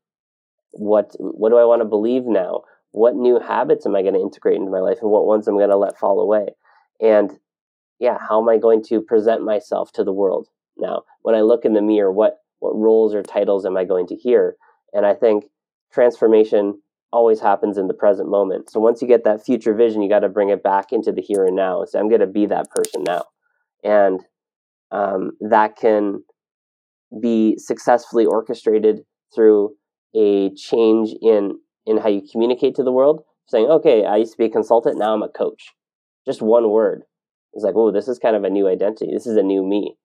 What what do I want to believe now? what new habits am I going to integrate into my life and what ones I'm going to let fall away? And yeah, how am I going to present myself to the world now? When I look in the mirror, what what roles or titles am I going to hear? And I think transformation always happens in the present moment. So once you get that future vision, you got to bring it back into the here and now. So I'm going to be that person now, and um, that can be successfully orchestrated through a change in in how you communicate to the world, saying, okay, I used to be a consultant, now I'm a coach. Just one word. It's like, oh, this is kind of a new identity. This is a new me.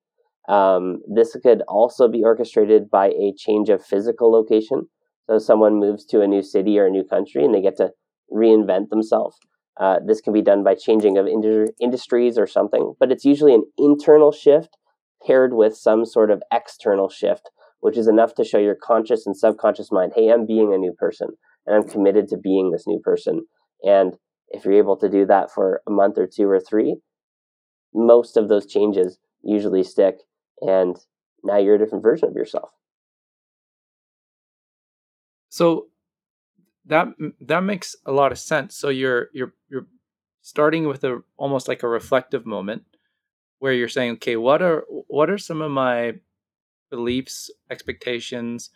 Um, this could also be orchestrated by a change of physical location. So someone moves to a new city or a new country and they get to reinvent themselves. Uh, this can be done by changing of industries or something, but it's usually an internal shift paired with some sort of external shift, which is enough to show your conscious and subconscious mind, hey, I'm being a new person and I'm committed to being this new person. And if you're able to do that for a month or two or three, most of those changes usually stick, and now you're a different version of yourself. So that that makes a lot of sense. So you're you're you're starting with a almost like a reflective moment where you're saying, okay, what are what are some of my beliefs, expectations,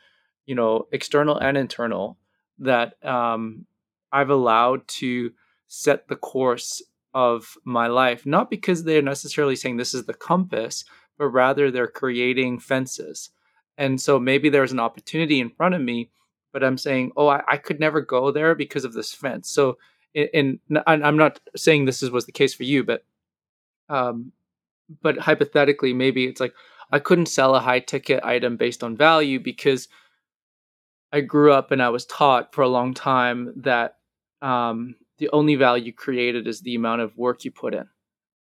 you know, external and internal that um, I've allowed to set the course of my life, not because they're necessarily saying this is the compass, but rather they're creating fences. And so maybe there's an opportunity in front of me, but I'm saying, oh, I, I could never go there because of this fence. So, in I'm not saying this is, was the case for you, but um, but hypothetically, maybe it's like I couldn't sell a high ticket item based on value because I grew up and I was taught for a long time that um, the only value created is the amount of work you put in.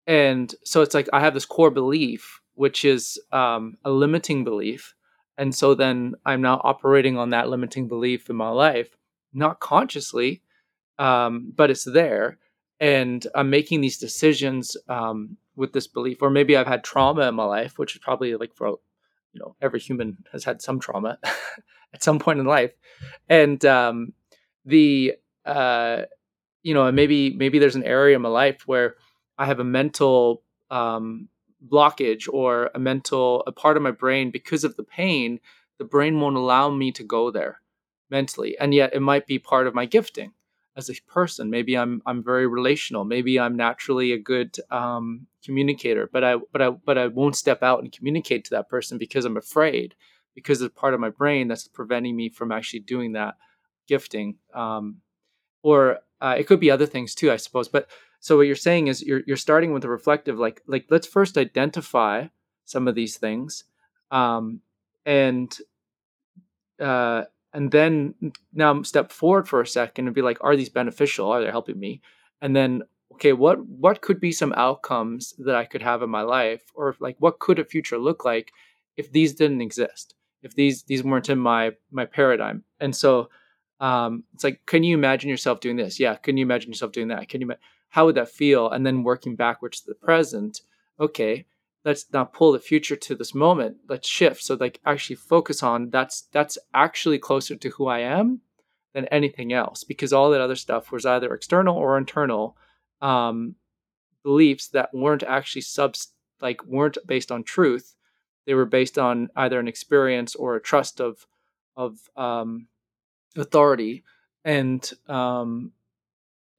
And so it's like I have this core belief, which is um, a limiting belief. And so then I'm now operating on that limiting belief in my life, not consciously, um, but it's there. And I'm making these decisions um, with this belief, or maybe I've had trauma in my life, which is probably like for you know every human has had some trauma at some point in life, and um, the uh, you know maybe maybe there's an area in my life where I have a mental um, blockage or a mental a part of my brain because of the pain. The brain won't allow me to go there mentally, and yet it might be part of my gifting as a person. Maybe I'm I'm very relational. Maybe I'm naturally a good um, communicator, but I but I but I won't step out and communicate to that person because I'm afraid because of part of my brain that's preventing me from actually doing that gifting. Um, or uh, it could be other things too, I suppose. But so what you're saying is you're you're starting with a reflective, like like let's first identify some of these things, um, and uh, and then now step forward for a second and be like, are these beneficial? Are they helping me? And then okay, what what could be some outcomes that I could have in my life, or like what could a future look like if these didn't exist? if these these weren't in my my paradigm and so um, it's like can you imagine yourself doing this yeah can you imagine yourself doing that can you how would that feel? And then working backwards to the present. Okay, let's now pull the future to this moment. Let's shift. So like actually focus on that's that's actually closer to who I am than anything else because all that other stuff was either external or internal um, beliefs that weren't actually subs like weren't based on truth. They were based on either an experience or a trust of of um, authority and um,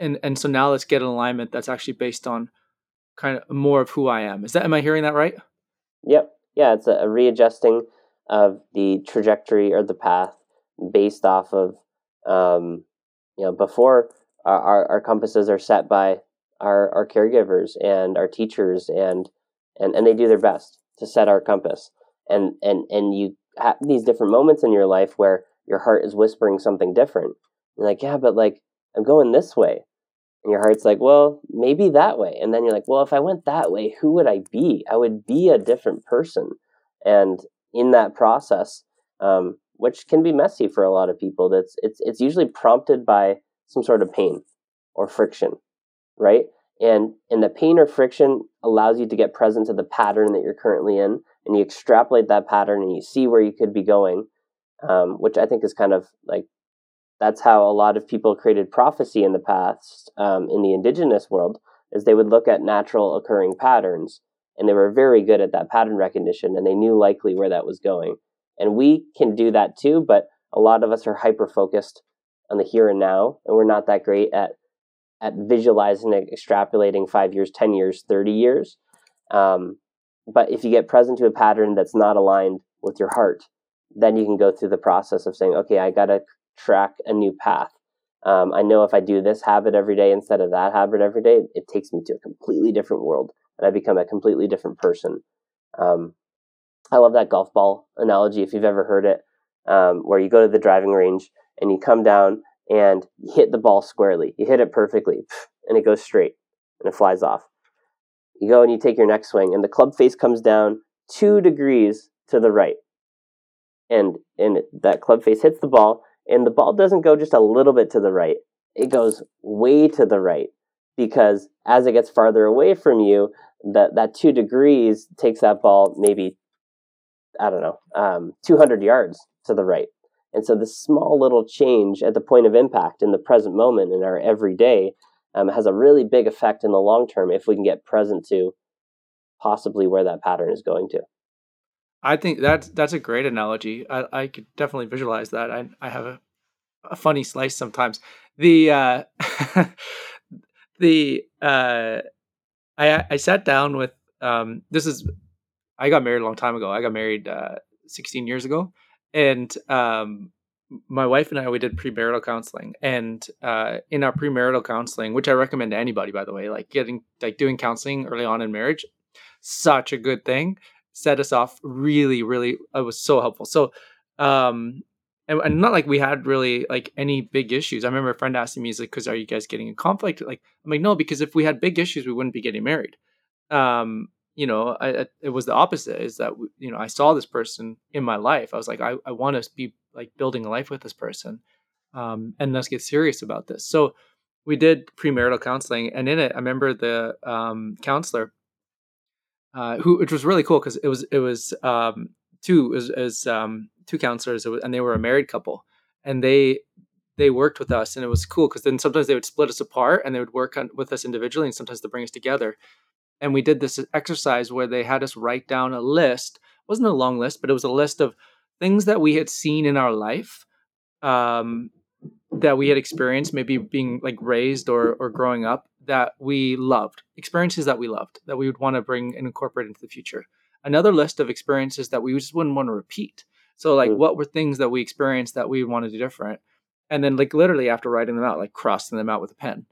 and and so now let's get an alignment that's actually based on kind of more of who I am. Is that am I hearing that right? Yep. Yeah, it's a, a readjusting of the trajectory or the path based off of um, you know before our, our, our compasses are set by our, our caregivers and our teachers and and and they do their best to set our compass and and and you have these different moments in your life where your heart is whispering something different you're like yeah but like i'm going this way and your heart's like, well, maybe that way. And then you're like, well, if I went that way, who would I be? I would be a different person. And in that process, um, which can be messy for a lot of people, that's it's it's usually prompted by some sort of pain or friction, right? And and the pain or friction allows you to get present to the pattern that you're currently in, and you extrapolate that pattern and you see where you could be going, um, which I think is kind of like that's how a lot of people created prophecy in the past um, in the indigenous world is they would look at natural occurring patterns and they were very good at that pattern recognition and they knew likely where that was going. And we can do that too but a lot of us are hyper focused on the here and now and we're not that great at at visualizing extrapolating five years ten years 30 years. Um, but if you get present to a pattern that's not aligned with your heart then you can go through the process of saying okay i got to track a new path. Um, I know if I do this habit every day instead of that habit every day, it takes me to a completely different world and I become a completely different person. Um, I love that golf ball analogy if you've ever heard it, um, where you go to the driving range and you come down and you hit the ball squarely. You hit it perfectly and it goes straight and it flies off. You go and you take your next swing and the club face comes down two degrees to the right. And, and that club face hits the ball and the ball doesn't go just a little bit to the right, it goes way to the right because as it gets farther away from you, that, that two degrees takes that ball maybe, I don't know, um, 200 yards to the right. And so this small little change at the point of impact in the present moment in our everyday um, has a really big effect in the long term if we can get present to possibly where that pattern is going to. I think that's that's a great analogy. I, I could definitely visualize that. I I have a, a funny slice sometimes. The uh, the uh, I I sat down with um, this is I got married a long time ago. I got married uh, 16 years ago, and um, my wife and I we did premarital counseling, and uh, in our premarital counseling, which I recommend to anybody, by the way, like getting like doing counseling early on in marriage, such a good thing set us off really, really. It was so helpful. So, um, and, and, not like we had really like any big issues. I remember a friend asking me, "Is like, because are you guys getting in conflict?" Like, I'm like, no, because if we had big issues, we wouldn't be getting married. Um, you know, I, I, it was the opposite. Is that you know, I saw this person in my life. I was like, I, I want to be like building a life with this person, um, and let's get serious about this. So we did premarital counseling, and in it, I remember the um, counselor uh, who which was really cool because it was it was um, two as was, um, two counselors and they were a married couple. And they they worked with us and it was cool because then sometimes they would split us apart and they would work on, with us individually and sometimes they bring us together. And we did this exercise where they had us write down a list. It wasn't a long list but it was a list of things that we had seen in our life um, that we had experienced maybe being like raised or or growing up that we loved, experiences that we loved, that we would want to bring and incorporate into the future. Another list of experiences that we just wouldn't want to repeat. So, like, mm. what were things that we experienced that we wanted to do different? And then, like, literally after writing them out, like crossing them out with a pen.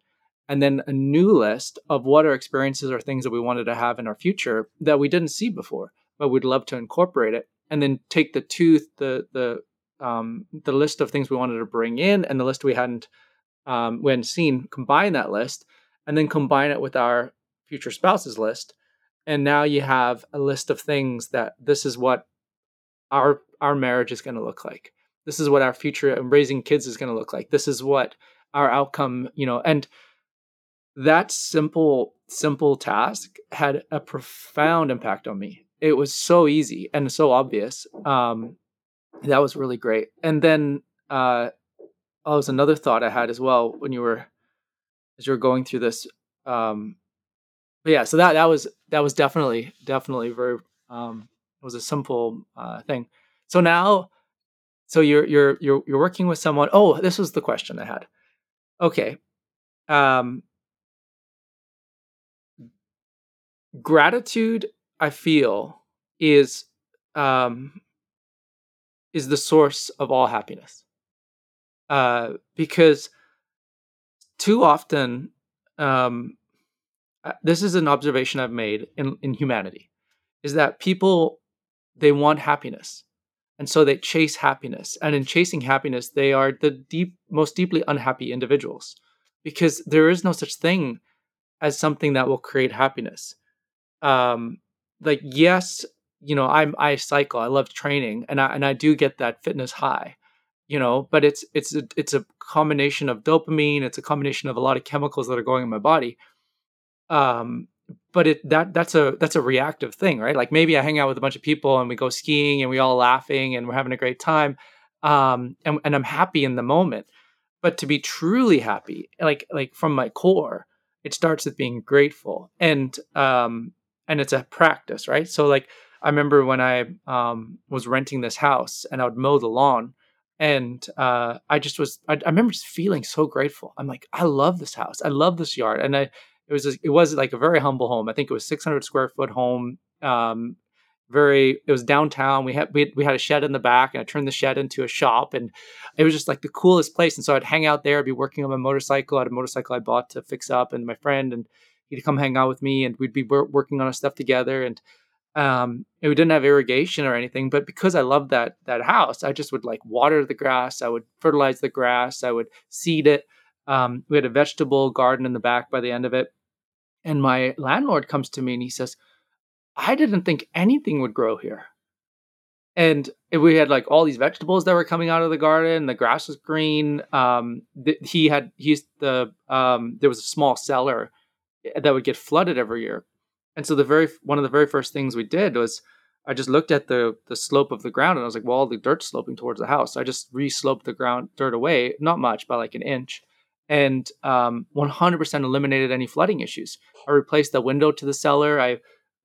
And then a new list of what are experiences or things that we wanted to have in our future that we didn't see before, but we'd love to incorporate it. And then take the two, the the um, the list of things we wanted to bring in, and the list we hadn't um, we hadn't seen, combine that list, and then combine it with our future spouses list and now you have a list of things that this is what our our marriage is going to look like this is what our future and raising kids is going to look like this is what our outcome you know and that simple simple task had a profound impact on me. It was so easy and so obvious. Um, that was really great. And then uh, oh, was another thought I had as well when you were as you're going through this. Um, but yeah, so that that was that was definitely definitely very um, it was a simple uh, thing. So now, so you're you're you're you're working with someone. Oh, this was the question I had. Okay, um, gratitude. I feel is um, is the source of all happiness. Uh, because too often, um, this is an observation I've made in, in humanity, is that people they want happiness, and so they chase happiness, and in chasing happiness, they are the deep, most deeply unhappy individuals, because there is no such thing as something that will create happiness. Um, like yes, you know, I'm I cycle, I love training, and I and I do get that fitness high you know but it's it's a, it's a combination of dopamine it's a combination of a lot of chemicals that are going in my body. Um but it that that's a that's a reactive thing right? Like maybe i hang out with a bunch of people and we go skiing and we all laughing and we're having a great time um and, and i'm happy in the moment. But to be truly happy like like from my core it starts with being grateful and um and it's a practice right? So like i remember when i um was renting this house and i would mow the lawn and uh, I just was I, I, remember just feeling so grateful. I'm like, I love this house, I love this yard, and I it was a, it was like a very humble home. I think it was 600 square foot home. Um, very it was downtown. We had we, we had a shed in the back, and I turned the shed into a shop, and it was just like the coolest place. And so I'd hang out there, I'd be working on my motorcycle. I had a motorcycle I bought to fix up, and my friend and he'd come hang out with me, and we'd be working on our stuff together, and um, we didn't have irrigation or anything, but because I loved that that house, I just would like water the grass. I would fertilize the grass. I would seed it. Um, we had a vegetable garden in the back by the end of it. And my landlord comes to me and he says, "I didn't think anything would grow here." And we had like all these vegetables that were coming out of the garden. The grass was green. Um, th- he had he's the um, there was a small cellar that would get flooded every year and so the very one of the very first things we did was I just looked at the the slope of the ground and I was like, well, all the dirt's sloping towards the house. So I just re-sloped the ground dirt away, not much, by like an inch, and um, 100% eliminated any flooding issues. I replaced the window to the cellar. I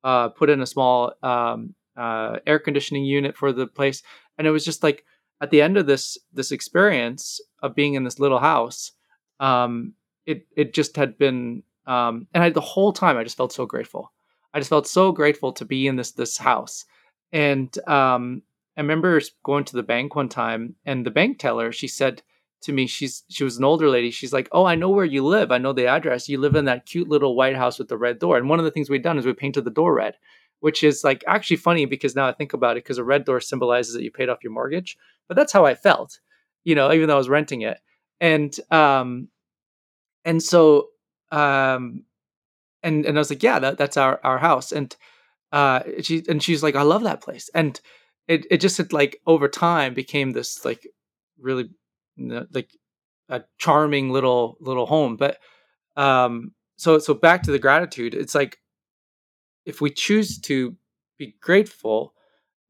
uh, put in a small um, uh, air conditioning unit for the place, and it was just like at the end of this this experience of being in this little house, um, it it just had been, um, and I, the whole time I just felt so grateful. I just felt so grateful to be in this this house. And um, I remember going to the bank one time, and the bank teller she said to me, she's she was an older lady. She's like, "Oh, I know where you live. I know the address. You live in that cute little white house with the red door." And one of the things we've done is we painted the door red, which is like actually funny because now I think about it, because a red door symbolizes that you paid off your mortgage. But that's how I felt, you know, even though I was renting it. And um, and so um, and and I was like, yeah, that, that's our our house. And uh, she and she's like, I love that place. And it it just had like over time became this like really like a charming little little home. But um, so so back to the gratitude. It's like if we choose to be grateful,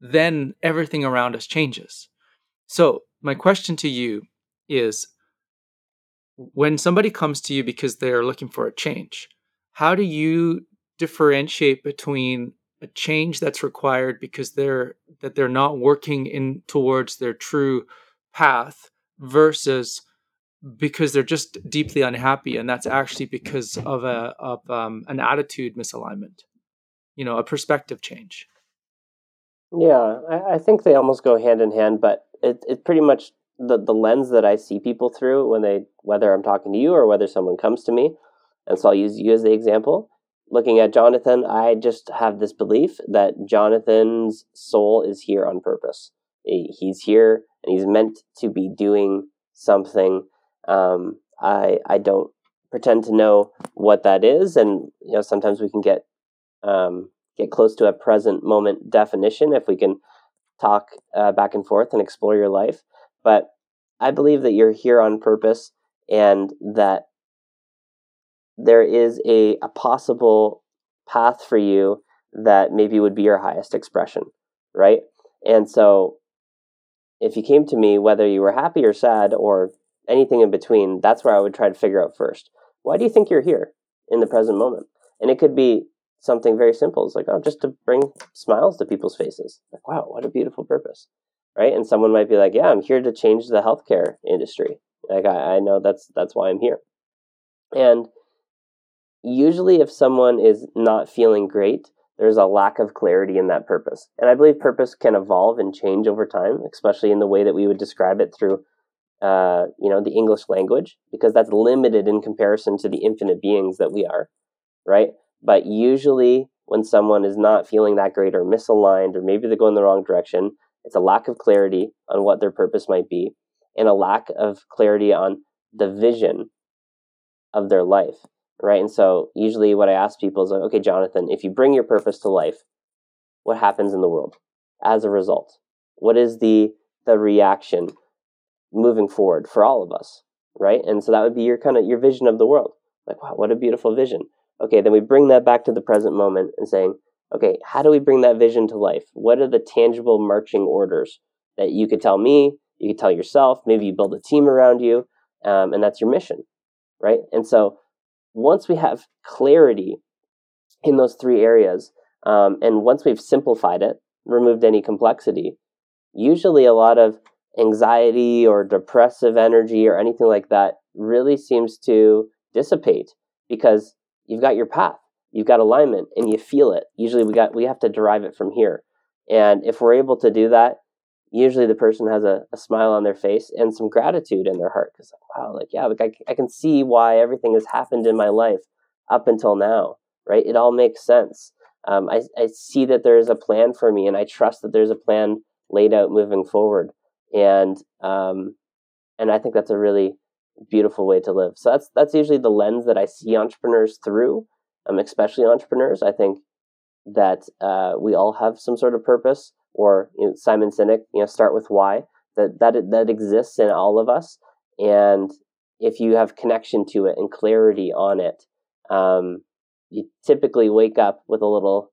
then everything around us changes. So my question to you is when somebody comes to you because they're looking for a change how do you differentiate between a change that's required because they're that they're not working in towards their true path versus because they're just deeply unhappy and that's actually because of a of um, an attitude misalignment you know a perspective change? Yeah I, I, think they almost go hand in hand but it, it pretty much the, the lens that i see people through when they whether i'm talking to you or whether someone comes to me and so I'll use you as the example. Looking at Jonathan, I just have this belief that Jonathan's soul is here on purpose. He's here and he's meant to be doing something. Um, I I don't pretend to know what that is, and you know sometimes we can get um, get close to a present moment definition if we can talk uh, back and forth and explore your life. But I believe that you're here on purpose, and that there is a, a possible path for you that maybe would be your highest expression, right? And so if you came to me, whether you were happy or sad or anything in between, that's where I would try to figure out first. Why do you think you're here in the present moment? And it could be something very simple. It's like, oh, just to bring smiles to people's faces. Like, wow, what a beautiful purpose. Right. And someone might be like, yeah, I'm here to change the healthcare industry. Like, I, I know that's, that's why I'm here. And usually, if someone is not feeling great, there's a lack of clarity in that purpose. And I believe purpose can evolve and change over time, especially in the way that we would describe it through, uh, you know, the English language, because that's limited in comparison to the infinite beings that we are, right? But usually, when someone is not feeling that great or misaligned, or maybe they're going the wrong direction, it's a lack of clarity on what their purpose might be, and a lack of clarity on the vision of their life right? And so usually what I ask people is like, okay, Jonathan, if you bring your purpose to life, what happens in the world as a result? What is the the reaction moving forward for all of us, right? And so that would be your kind of your vision of the world. Like, wow, what a beautiful vision. Okay, then we bring that back to the present moment and saying, okay, how do we bring that vision to life? What are the tangible marching orders that you could tell me, you could tell yourself, maybe you build a team around you, um, and that's your mission, right? And so once we have clarity in those three areas, um, and once we've simplified it, removed any complexity, usually a lot of anxiety or depressive energy or anything like that really seems to dissipate because you've got your path, you've got alignment, and you feel it. Usually, we got we have to derive it from here, and if we're able to do that, usually the person has a, a smile on their face and some gratitude in their heart because wow like yeah like I, I can see why everything has happened in my life up until now right? It all makes sense. Um, I, I see that there's a plan for me and i trust that there's a plan laid out moving forward. And um, and i think that's a really beautiful way to live. So that's that's usually the lens that i see entrepreneurs through um, especially entrepreneurs. I think that uh, we all have some sort of purpose or you know, Simon Sinek, you know, start with why that that that exists in all of us, and if you have connection to it and clarity on it, um, you typically wake up with a little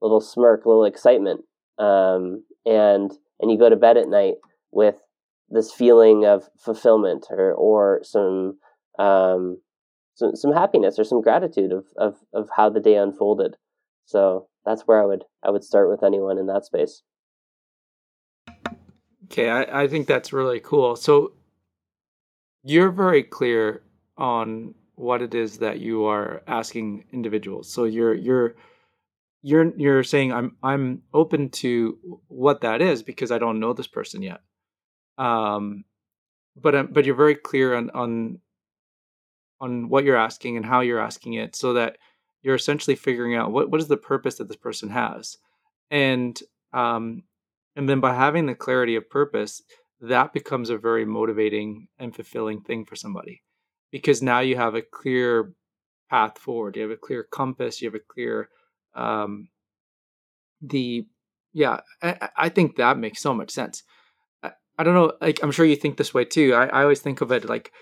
little smirk, a little excitement, um, and and you go to bed at night with this feeling of fulfillment or or some um, some, some happiness or some gratitude of, of of how the day unfolded. So that's where I would I would start with anyone in that space. Okay, I, I think that's really cool. So you're very clear on what it is that you are asking individuals. So you're you're you're you're saying I'm I'm open to what that is because I don't know this person yet. Um, but um, but you're very clear on on on what you're asking and how you're asking it, so that you're essentially figuring out what what is the purpose that this person has, and um, and then by having the clarity of purpose, that becomes a very motivating and fulfilling thing for somebody because now you have a clear path forward. You have a clear compass. You have a clear, um, the, yeah, I, I think that makes so much sense. I, I don't know, like, I'm sure you think this way too. I, I always think of it like,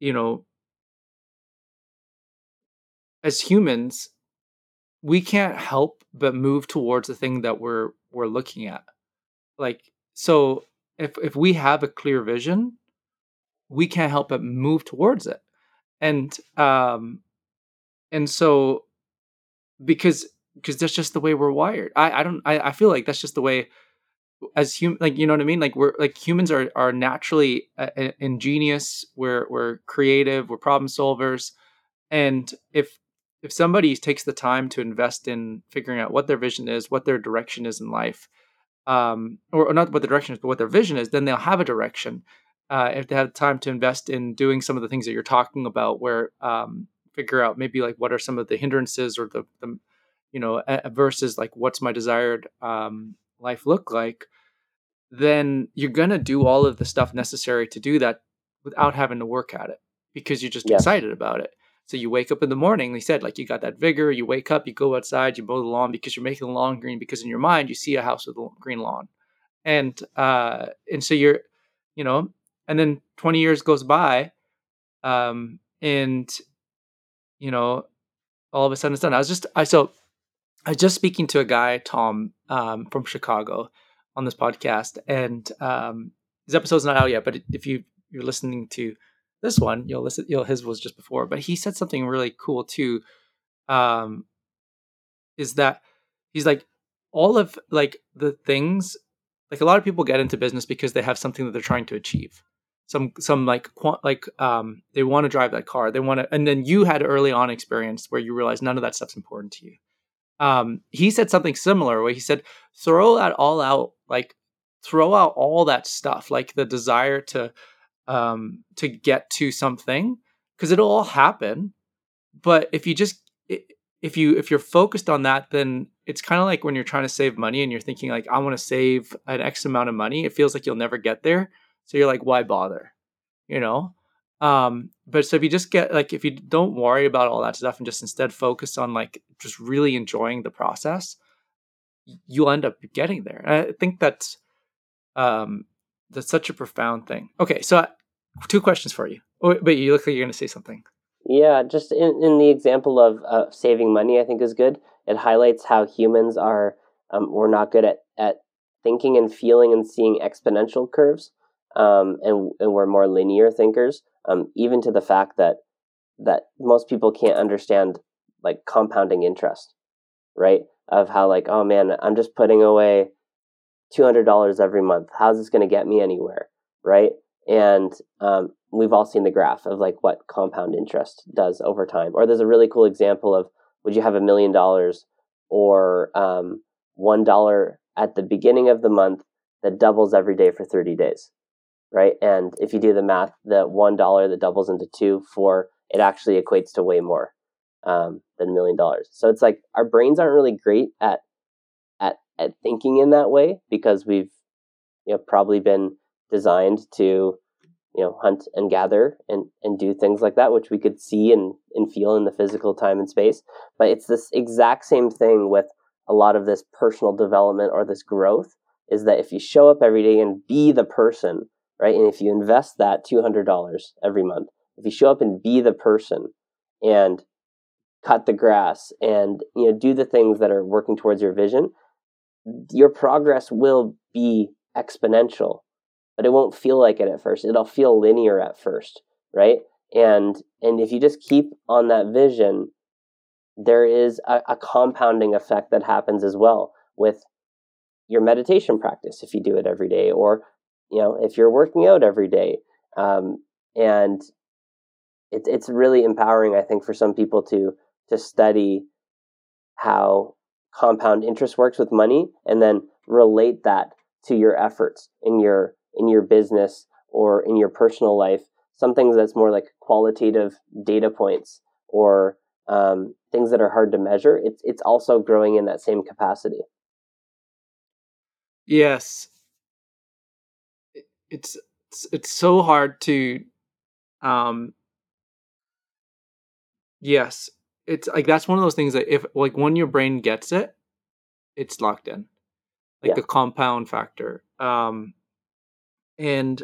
you know, as humans, we can't help but move towards the thing that we're we're looking at like so if if we have a clear vision we can't help but move towards it. And um and so because because that's just the way we're wired. I i don't i, I feel like that's just the way as human like you know what i mean? Like we're like humans are are naturally uh, ingenious. We're we're creative. We're problem solvers. And if if somebody takes the time to invest in figuring out what their vision is what their direction is in life um, or, or, not what the direction is, but what their vision is, then they'll have a direction. Uh, if they have time to invest in doing some of the things that you're talking about, where um, figure out maybe like what are some of the hindrances or the, the you know versus like what's my desired um, life look like, then you're gonna do all of the stuff necessary to do that without having to work at it because you're just excited about it. So you wake up in the morning, they said, like you got that vigor, you wake up, you go outside, you mow the lawn because you're making the lawn green because in your mind you see a house with a green lawn. And uh and so you're, you know, and then 20 years goes by, um, and you know, all of a sudden it's done. I was just I so I was just speaking to a guy, Tom, um, from Chicago, on this podcast, and um, his episode's not out yet. But if you you're listening to this one, you'll listen. You'll his was just before, but he said something really cool too. Um, is that he's like all of like the things like a lot of people get into business because they have something that they're trying to achieve some some like like um they want to drive that car they want to and then you had early on experience where you realize none of that stuff's important to you um he said something similar where he said throw that all out like throw out all that stuff like the desire to um to get to something because it'll all happen. But if you just if you if you're focused on that then it's kind of like when you're trying to save money and you're thinking like i want to save an x amount of money it feels like you'll never get there. So you're like why bother? You know? Um but so if you just get like if you don't worry about all that stuff and just instead focus on like just really enjoying the process you'll end up getting there. And i think that's um that's such a profound thing okay so two questions for you oh, but you look like you're going to say something yeah, just in, in the example of uh, saving money, I think is good. It highlights how humans are, um, we're not good at, at thinking and feeling and seeing exponential curves, um, and, and we're more linear thinkers, um, even to the fact that, that most people can't understand like compounding interest, right? Of how, like, oh man, I'm just putting away $200 every month. How's this going to get me anywhere, right? And um, we've all seen the graph of like what compound interest does over time. Or there's a really cool example of would you have a million dollars or um, one dollar at the beginning of the month that doubles every day for 30 days, right? And if you do the math, the one dollar that doubles into two, four, it actually equates to way more um, than a million dollars. So it's like our brains aren't really great at at thinking in that way because we've you know probably been designed to you know hunt and gather and and do things like that which we could see and and feel in the physical time and space. But it's this exact same thing with a lot of this personal development or this growth is that if you show up every day and be the person right and if you invest that $200 every month if you show up and be the person and cut the grass and you know do the things that are working towards your vision your progress will be exponential but it won't feel like it at first. It'll feel linear at first, right? And and if you just keep on that vision, there is a, a compounding effect that happens as well with your meditation practice if you do it every day, or you know if you're working out every day, um, and it's it's really empowering, I think, for some people to to study how compound interest works with money and then relate that to your efforts in your in your business or in your personal life, some things that's more like qualitative data points or um, things that are hard to measure, it's it's also growing in that same capacity. Yes, it's it's, it's so hard to, um, yes, it's like that's one of those things that if like when your brain gets it, it's locked in, like yeah. the compound factor. Um, and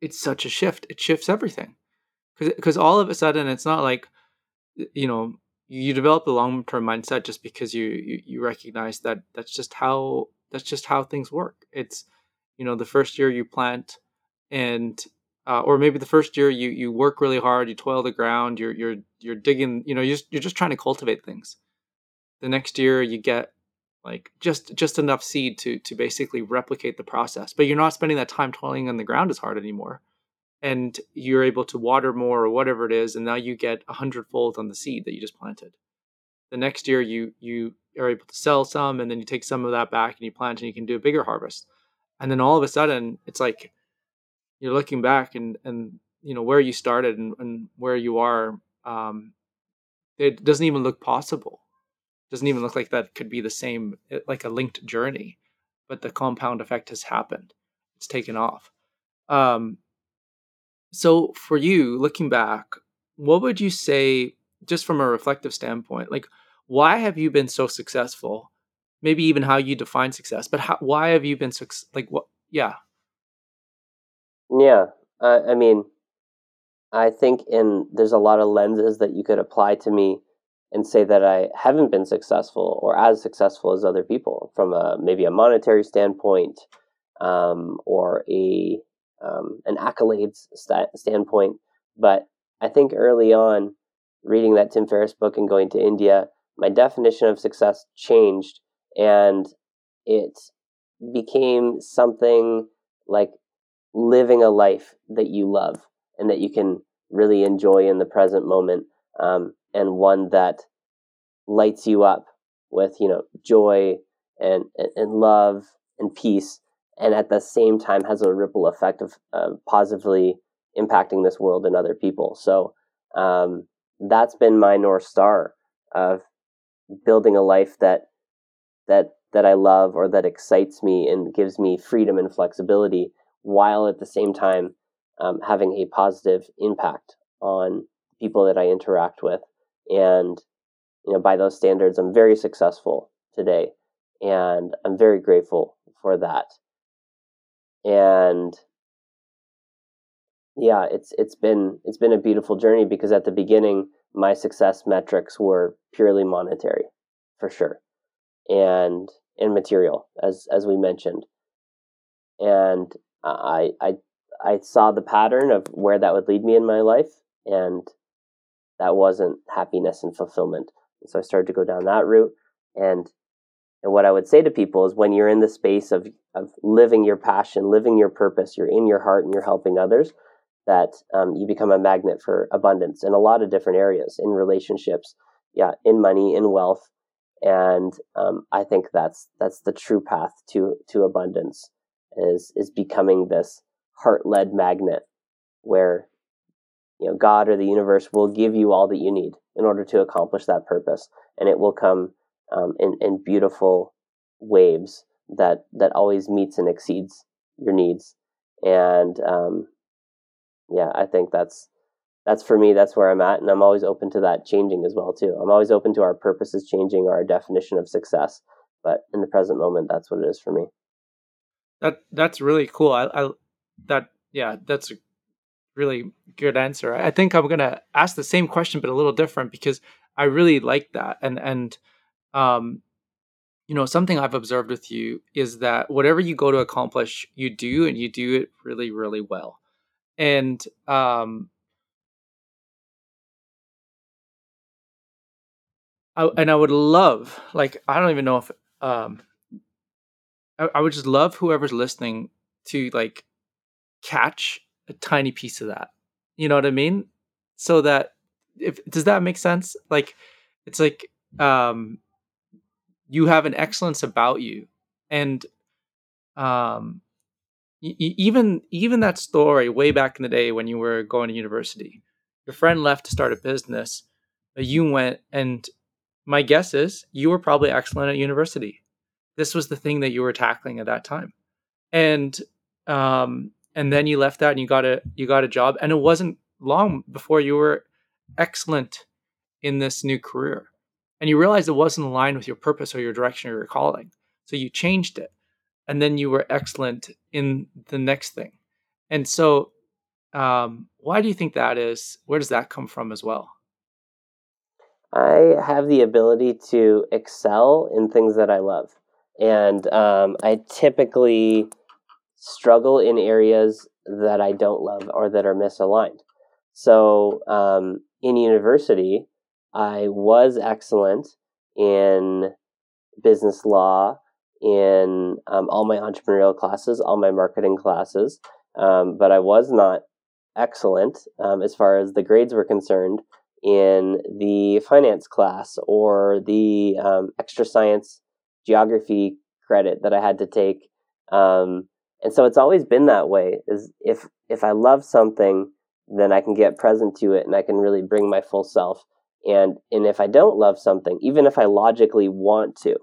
it's such a shift it shifts everything because because all of a sudden it's not like you know you develop a long-term mindset just because you, you you recognize that that's just how that's just how things work it's you know the first year you plant and uh, or maybe the first year you you work really hard you toil the ground you're you're you're digging you know you're, you're just trying to cultivate things. The next year you get like just just enough seed to to basically replicate the process but you're not spending that time toiling on the ground as hard anymore. And you're able to water more or whatever it is and now you get a hundredfold on the seed that you just planted. The next year you you are able to sell some and then you take some of that back and you plant and you can do a bigger harvest. And then all of a sudden it's like you're looking back and and you know where you started and, and where you are um, it doesn't even look possible. It doesn't even look like that could be the same eh, like a linked journey but the compound effect has happened. It's taken off. Um so for you looking back what would you say just from a reflective standpoint like why have you been so successful? Maybe even how you define success but how, why have you been so like what yeah yeah i mean I think in there's a lot of lenses that you could apply to me and say that I haven't been successful or as successful as other people from a maybe a monetary standpoint um, or a um, an accolades st- standpoint. But I think early on, reading that Tim Ferriss book and going to India, my definition of success changed, and it became something like living a life that you love and that you can really enjoy in the present moment, um, and one that lights you up with you know joy and and love and peace, and at the same time has a ripple effect of uh, positively impacting this world and other people. So um, that's been my north star of building a life that that that I love or that excites me and gives me freedom and flexibility, while at the same time um, having a positive impact on people that I interact with. And you know, by those standards, I'm very successful today, and I'm very grateful for that. And yeah, it's it's been it's been a beautiful journey because at the beginning my success metrics were purely monetary, for sure, and and material as as we mentioned, and I I I saw the pattern of where that would lead me in my life, and that wasn't happiness and fulfillment. And so I started to go down that route, and and what I would say to people is when you're in the space of of living your passion, living your purpose, you're in your heart and you're helping others that um, you become a magnet for abundance in a lot of different areas in relationships yeah in money in wealth and um, i think that's that's the true path to to abundance is is becoming this heart-led magnet where you know god or the universe will give you all that you need in order to accomplish that purpose and it will come um, in, in beautiful waves that that always meets and exceeds your needs and um, yeah, I think that's that's for me. That's where I'm at, and I'm always open to that changing as well too. I'm always open to our purposes changing or our definition of success. But in the present moment, that's what it is for me. That that's really cool. I, I that yeah, that's a really good answer. I think I'm gonna ask the same question, but a little different because I really like that. And and um, you know, something I've observed with you is that whatever you go to accomplish, you do, and you do it really, really well and um I, and I would love like I don't even know if um I, I would just love whoever's listening to like catch a tiny piece of that. You know what I mean? So that if does that make sense? Like it's like um you have an excellence about you and um even even that story way back in the day when you were going to university your friend left to start a business but you went and my guess is you were probably excellent at university this was the thing that you were tackling at that time and um and then you left that and you got a you got a job and it wasn't long before you were excellent in this new career and you realized it wasn't aligned with your purpose or your direction or your calling so you changed it and then you were excellent in the next thing. And so, um, why do you think that is? Where does that come from as well? I have the ability to excel in things that I love. And um, I typically struggle in areas that I don't love or that are misaligned. So um, in university, I was excellent in business law in um, all my entrepreneurial classes, all my marketing classes, um, but I was not excellent um, as far as the grades were concerned in the finance class or the um, extra science geography credit that I had to take. Um, and so it's always been that way. Is if if I love something, then I can get present to it and I can really bring my full self. And and if I don't love something, even if I logically want to,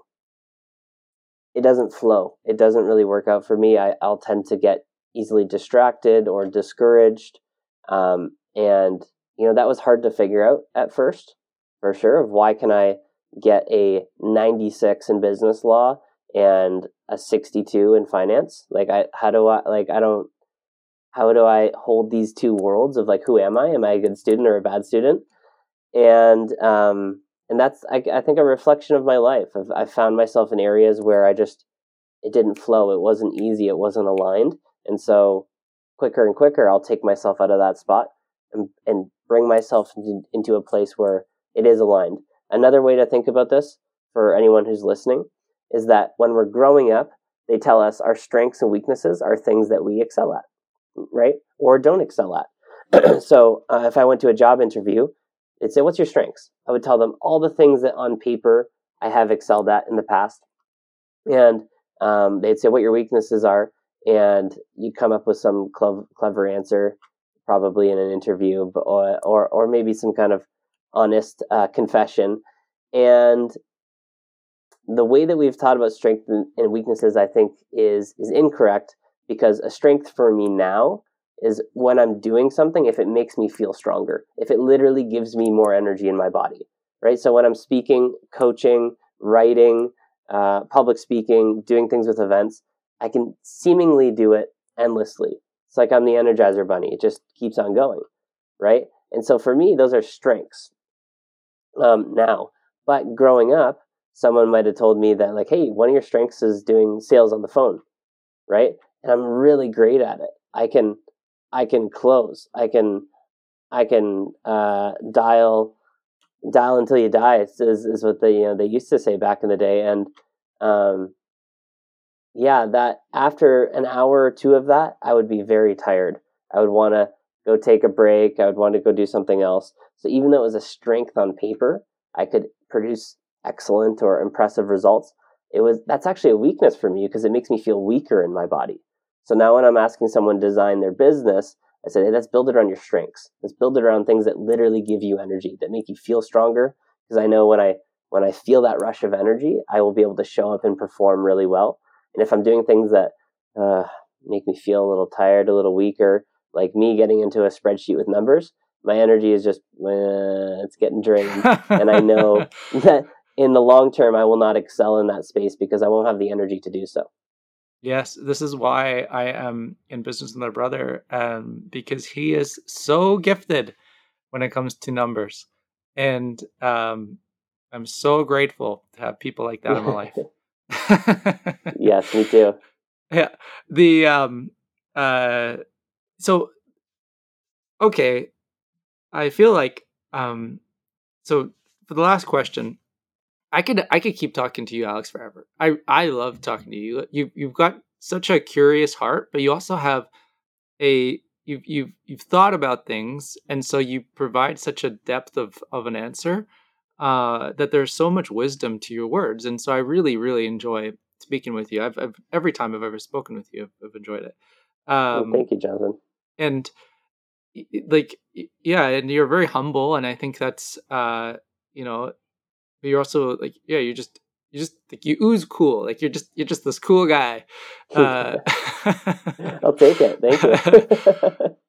it doesn't flow. It doesn't really work out for me. I, I'll tend to get easily distracted or discouraged. Um, and, you know, that was hard to figure out at first, for sure, of why can I get a 96 in business law and a 62 in finance? Like, I, how do I, like, I don't, how do I hold these two worlds of like who am I? Am I a good student or a bad student? And um, and that's I, I think a reflection of my life. I've, I found myself in areas where I just it didn't flow. It wasn't easy. It wasn't aligned. And so quicker and quicker, I'll take myself out of that spot and, and bring myself into, into a place where it is aligned. Another way to think about this for anyone who's listening is that when we're growing up, they tell us our strengths and weaknesses are things that we excel at, right? Or don't excel at. so uh, if I went to a job interview, they'd say, What's your strengths? I would tell them all the things that on paper I have excelled at in the past. And um, they'd say what your weaknesses are. And you'd come up with some clever, clever answer, probably in an interview, or, or, or maybe some kind of honest uh, confession. And the way that we've taught about strength and weaknesses, I think, is is incorrect because a strength for me now is when I'm doing something, if it makes me feel stronger, if it literally gives me more energy in my body, right? So when I'm speaking, coaching, writing, uh, public speaking, doing things with events, I can seemingly do it endlessly. It's like I'm the Energizer Bunny; it just keeps on going, right? And so for me, those are strengths. Um, now, but growing up, someone might have told me that like hey one of your strengths is doing sales on the phone right? And i'm really great at it. I can i can close. I can i can uh, dial dial until you die is, is what they you know they used to say back in the day. And um, yeah that after an hour or two of that i would be very tired. I would want to go take a break. I would want to go do something else so even though it was a strength on paper i could produce excellent or impressive results, it was that's actually a weakness for me because it makes me feel weaker in my body. So now when I'm asking someone to design their business, I said, hey, let's build it around your strengths. Let's build it around things that literally give you energy, that make you feel stronger. Because I know when I when I feel that rush of energy, I will be able to show up and perform really well. And if I'm doing things that uh, make me feel a little tired, a little weaker, like me getting into a spreadsheet with numbers, my energy is just uh, it's getting drained, and I know that in the long term, I will not excel in that space because I won't have the energy to do so. Yes, this is why I am in business with my brother, um, because he is so gifted when it comes to numbers, and um, I'm so grateful to have people like that in my life. yes, me too. Yeah, the um, uh, so okay, I feel like um, so for the last question, I could I could keep talking to you, Alex, forever. I I love talking to you. You you've got such a curious heart, but you also have a you've you've you've thought about things, and so you provide such a depth of of an answer uh, that there's so much wisdom to your words, and so I really really enjoy speaking with you. I've, I've every time I've ever spoken with you, I've, I've enjoyed it. Um, well, thank you, Jonathan. And like yeah, and you're very humble, and I think that's uh, you know but you're also like yeah you're just you just like you ooze cool like you're just you're just this cool guy. Uh, i'll take it. Thank you.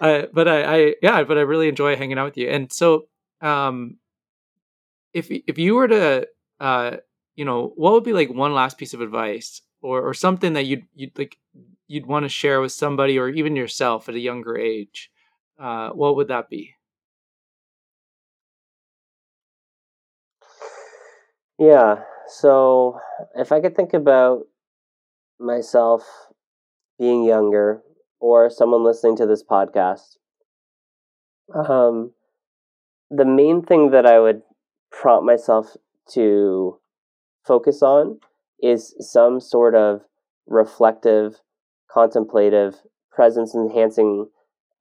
Uh, but I, I yeah but i really enjoy hanging out with you. And so um if if you were to uh you know what would be like one last piece of advice or or something that you'd you'd like you'd want to share with somebody or even yourself at a younger age uh what would that be Yeah. So if I could think about myself being younger or someone listening to this podcast, um, the main thing that I would prompt myself to focus on is some sort of reflective, contemplative, presence enhancing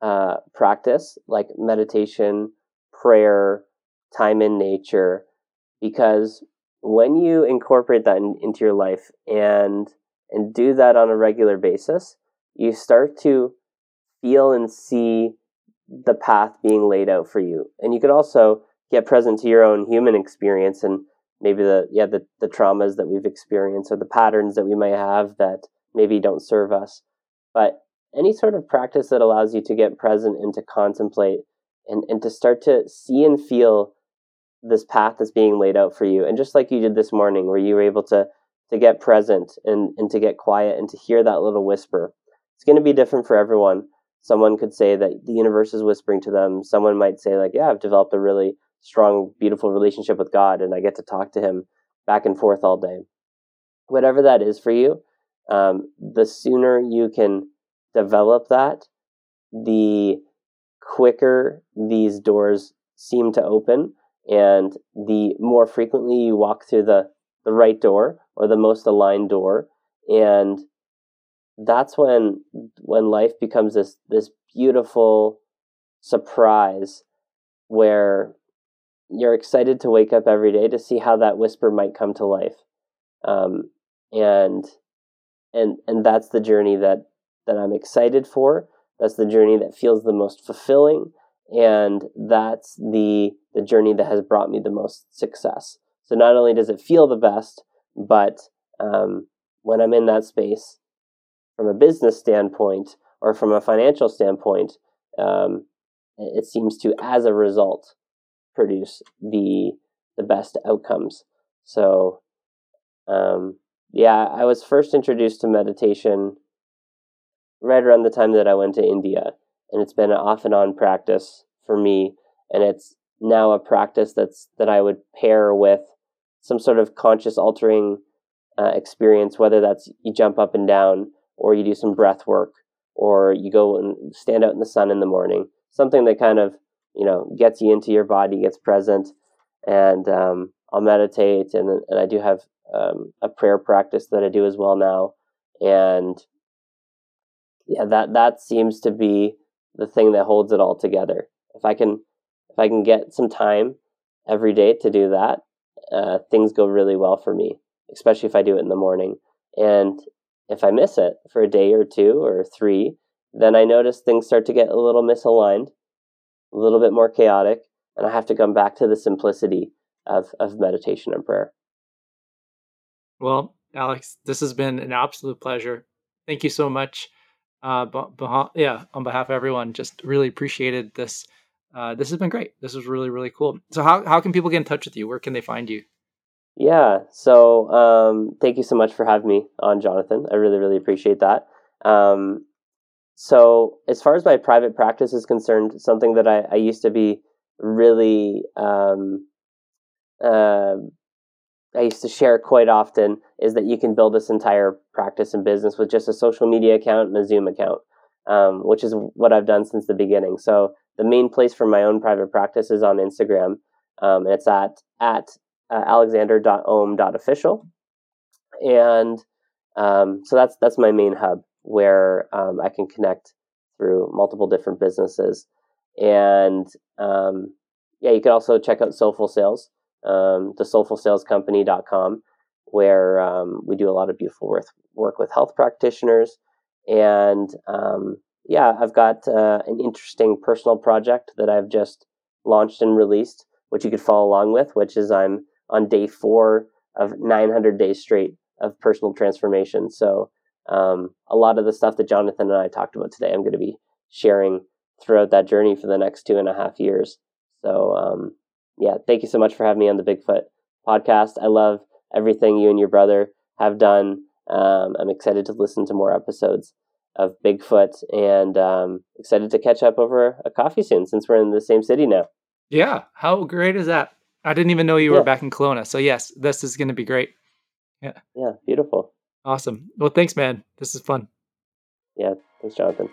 uh, practice like meditation, prayer, time in nature, because when you incorporate that in, into your life and and do that on a regular basis, you start to feel and see the path being laid out for you. And you could also get present to your own human experience and maybe the yeah the, the traumas that we've experienced or the patterns that we might have that maybe don't serve us. But any sort of practice that allows you to get present and to contemplate and, and to start to see and feel this path that's being laid out for you and just like you did this morning where you were able to to get present and and to get quiet and to hear that little whisper it's going to be different for everyone. Someone could say that the universe is whispering to them. Someone might say, like, yeah, I've developed a really strong, beautiful relationship with God and I get to talk to Him back and forth all day. Whatever that is for you, um, the sooner you can develop that, the quicker these doors seem to open and the more frequently you walk through the, the right door or the most aligned door. And that's when when life becomes this this beautiful surprise where you're excited to wake up every day to see how that whisper might come to life. Um, and and and that's the journey that that i'm excited for. That's the journey that feels the most fulfilling and that's the the journey that has brought me the most success. So not only does it feel the best but um, when i'm in that space from a business standpoint or from a financial standpoint um, it seems to as a result produce the the best outcomes. So um, yeah i was first introduced to meditation right around the time that i went to india and it's been an off and on practice for me and it's now a practice that's that i would pair with some sort of conscious altering uh, experience whether that's you jump up and down or you do some breath work or you go and stand out in the sun in the morning something that kind of you know gets you into your body gets present and um, i'll meditate and, and i do have um, a prayer practice that i do as well now and yeah that that seems to be the thing that holds it all together if I can if I can get some time every day to do that, uh, things go really well for me, especially if I do it in the morning. And if I miss it for a day or two or three, then I notice things start to get a little misaligned, a little bit more chaotic, and I have to come back to the simplicity of, of meditation and prayer. Well, Alex, this has been an absolute pleasure. Thank you so much. Uh, yeah, on behalf of everyone, just really appreciated this uh, this has been great. This is really really cool. So how how can people get in touch with you? Where can they find you? Yeah. So um, thank you so much for having me on, Jonathan. I really really appreciate that. Um, so as far as my private practice is concerned, something that I, I used to be really um, uh, I used to share quite often is that you can build this entire practice and business with just a social media account and a Zoom account, um, which is what I've done since the beginning. So the main place for my own private practice is on Instagram. Um, it's at at uh, alexander.om.official, and um, so that's that's my main hub where um, I can connect through multiple different businesses. And um, yeah, you can also check out Soulful Sales, um, the soulfulsalescompany.com, where um, we do a lot of beautiful work, work with health practitioners and um, yeah, I've got uh, an interesting personal project that I've just launched and released, which you could follow along with, which is I'm on day four of 900 days straight of personal transformation. So, um, a lot of the stuff that Jonathan and I talked about today, I'm going to be sharing throughout that journey for the next two and a half years. So, um, yeah, thank you so much for having me on the Bigfoot podcast. I love everything you and your brother have done. Um, I'm excited to listen to more episodes of Bigfoot and um, excited to catch up over a coffee soon since we're in the same city now. Yeah. How great is that? I didn't even know you yeah. were back in Kelowna. So, yes, this is going to be great. Yeah. Yeah. Beautiful. Awesome. Well, thanks, man. This is fun. Yeah. Thanks, Jonathan.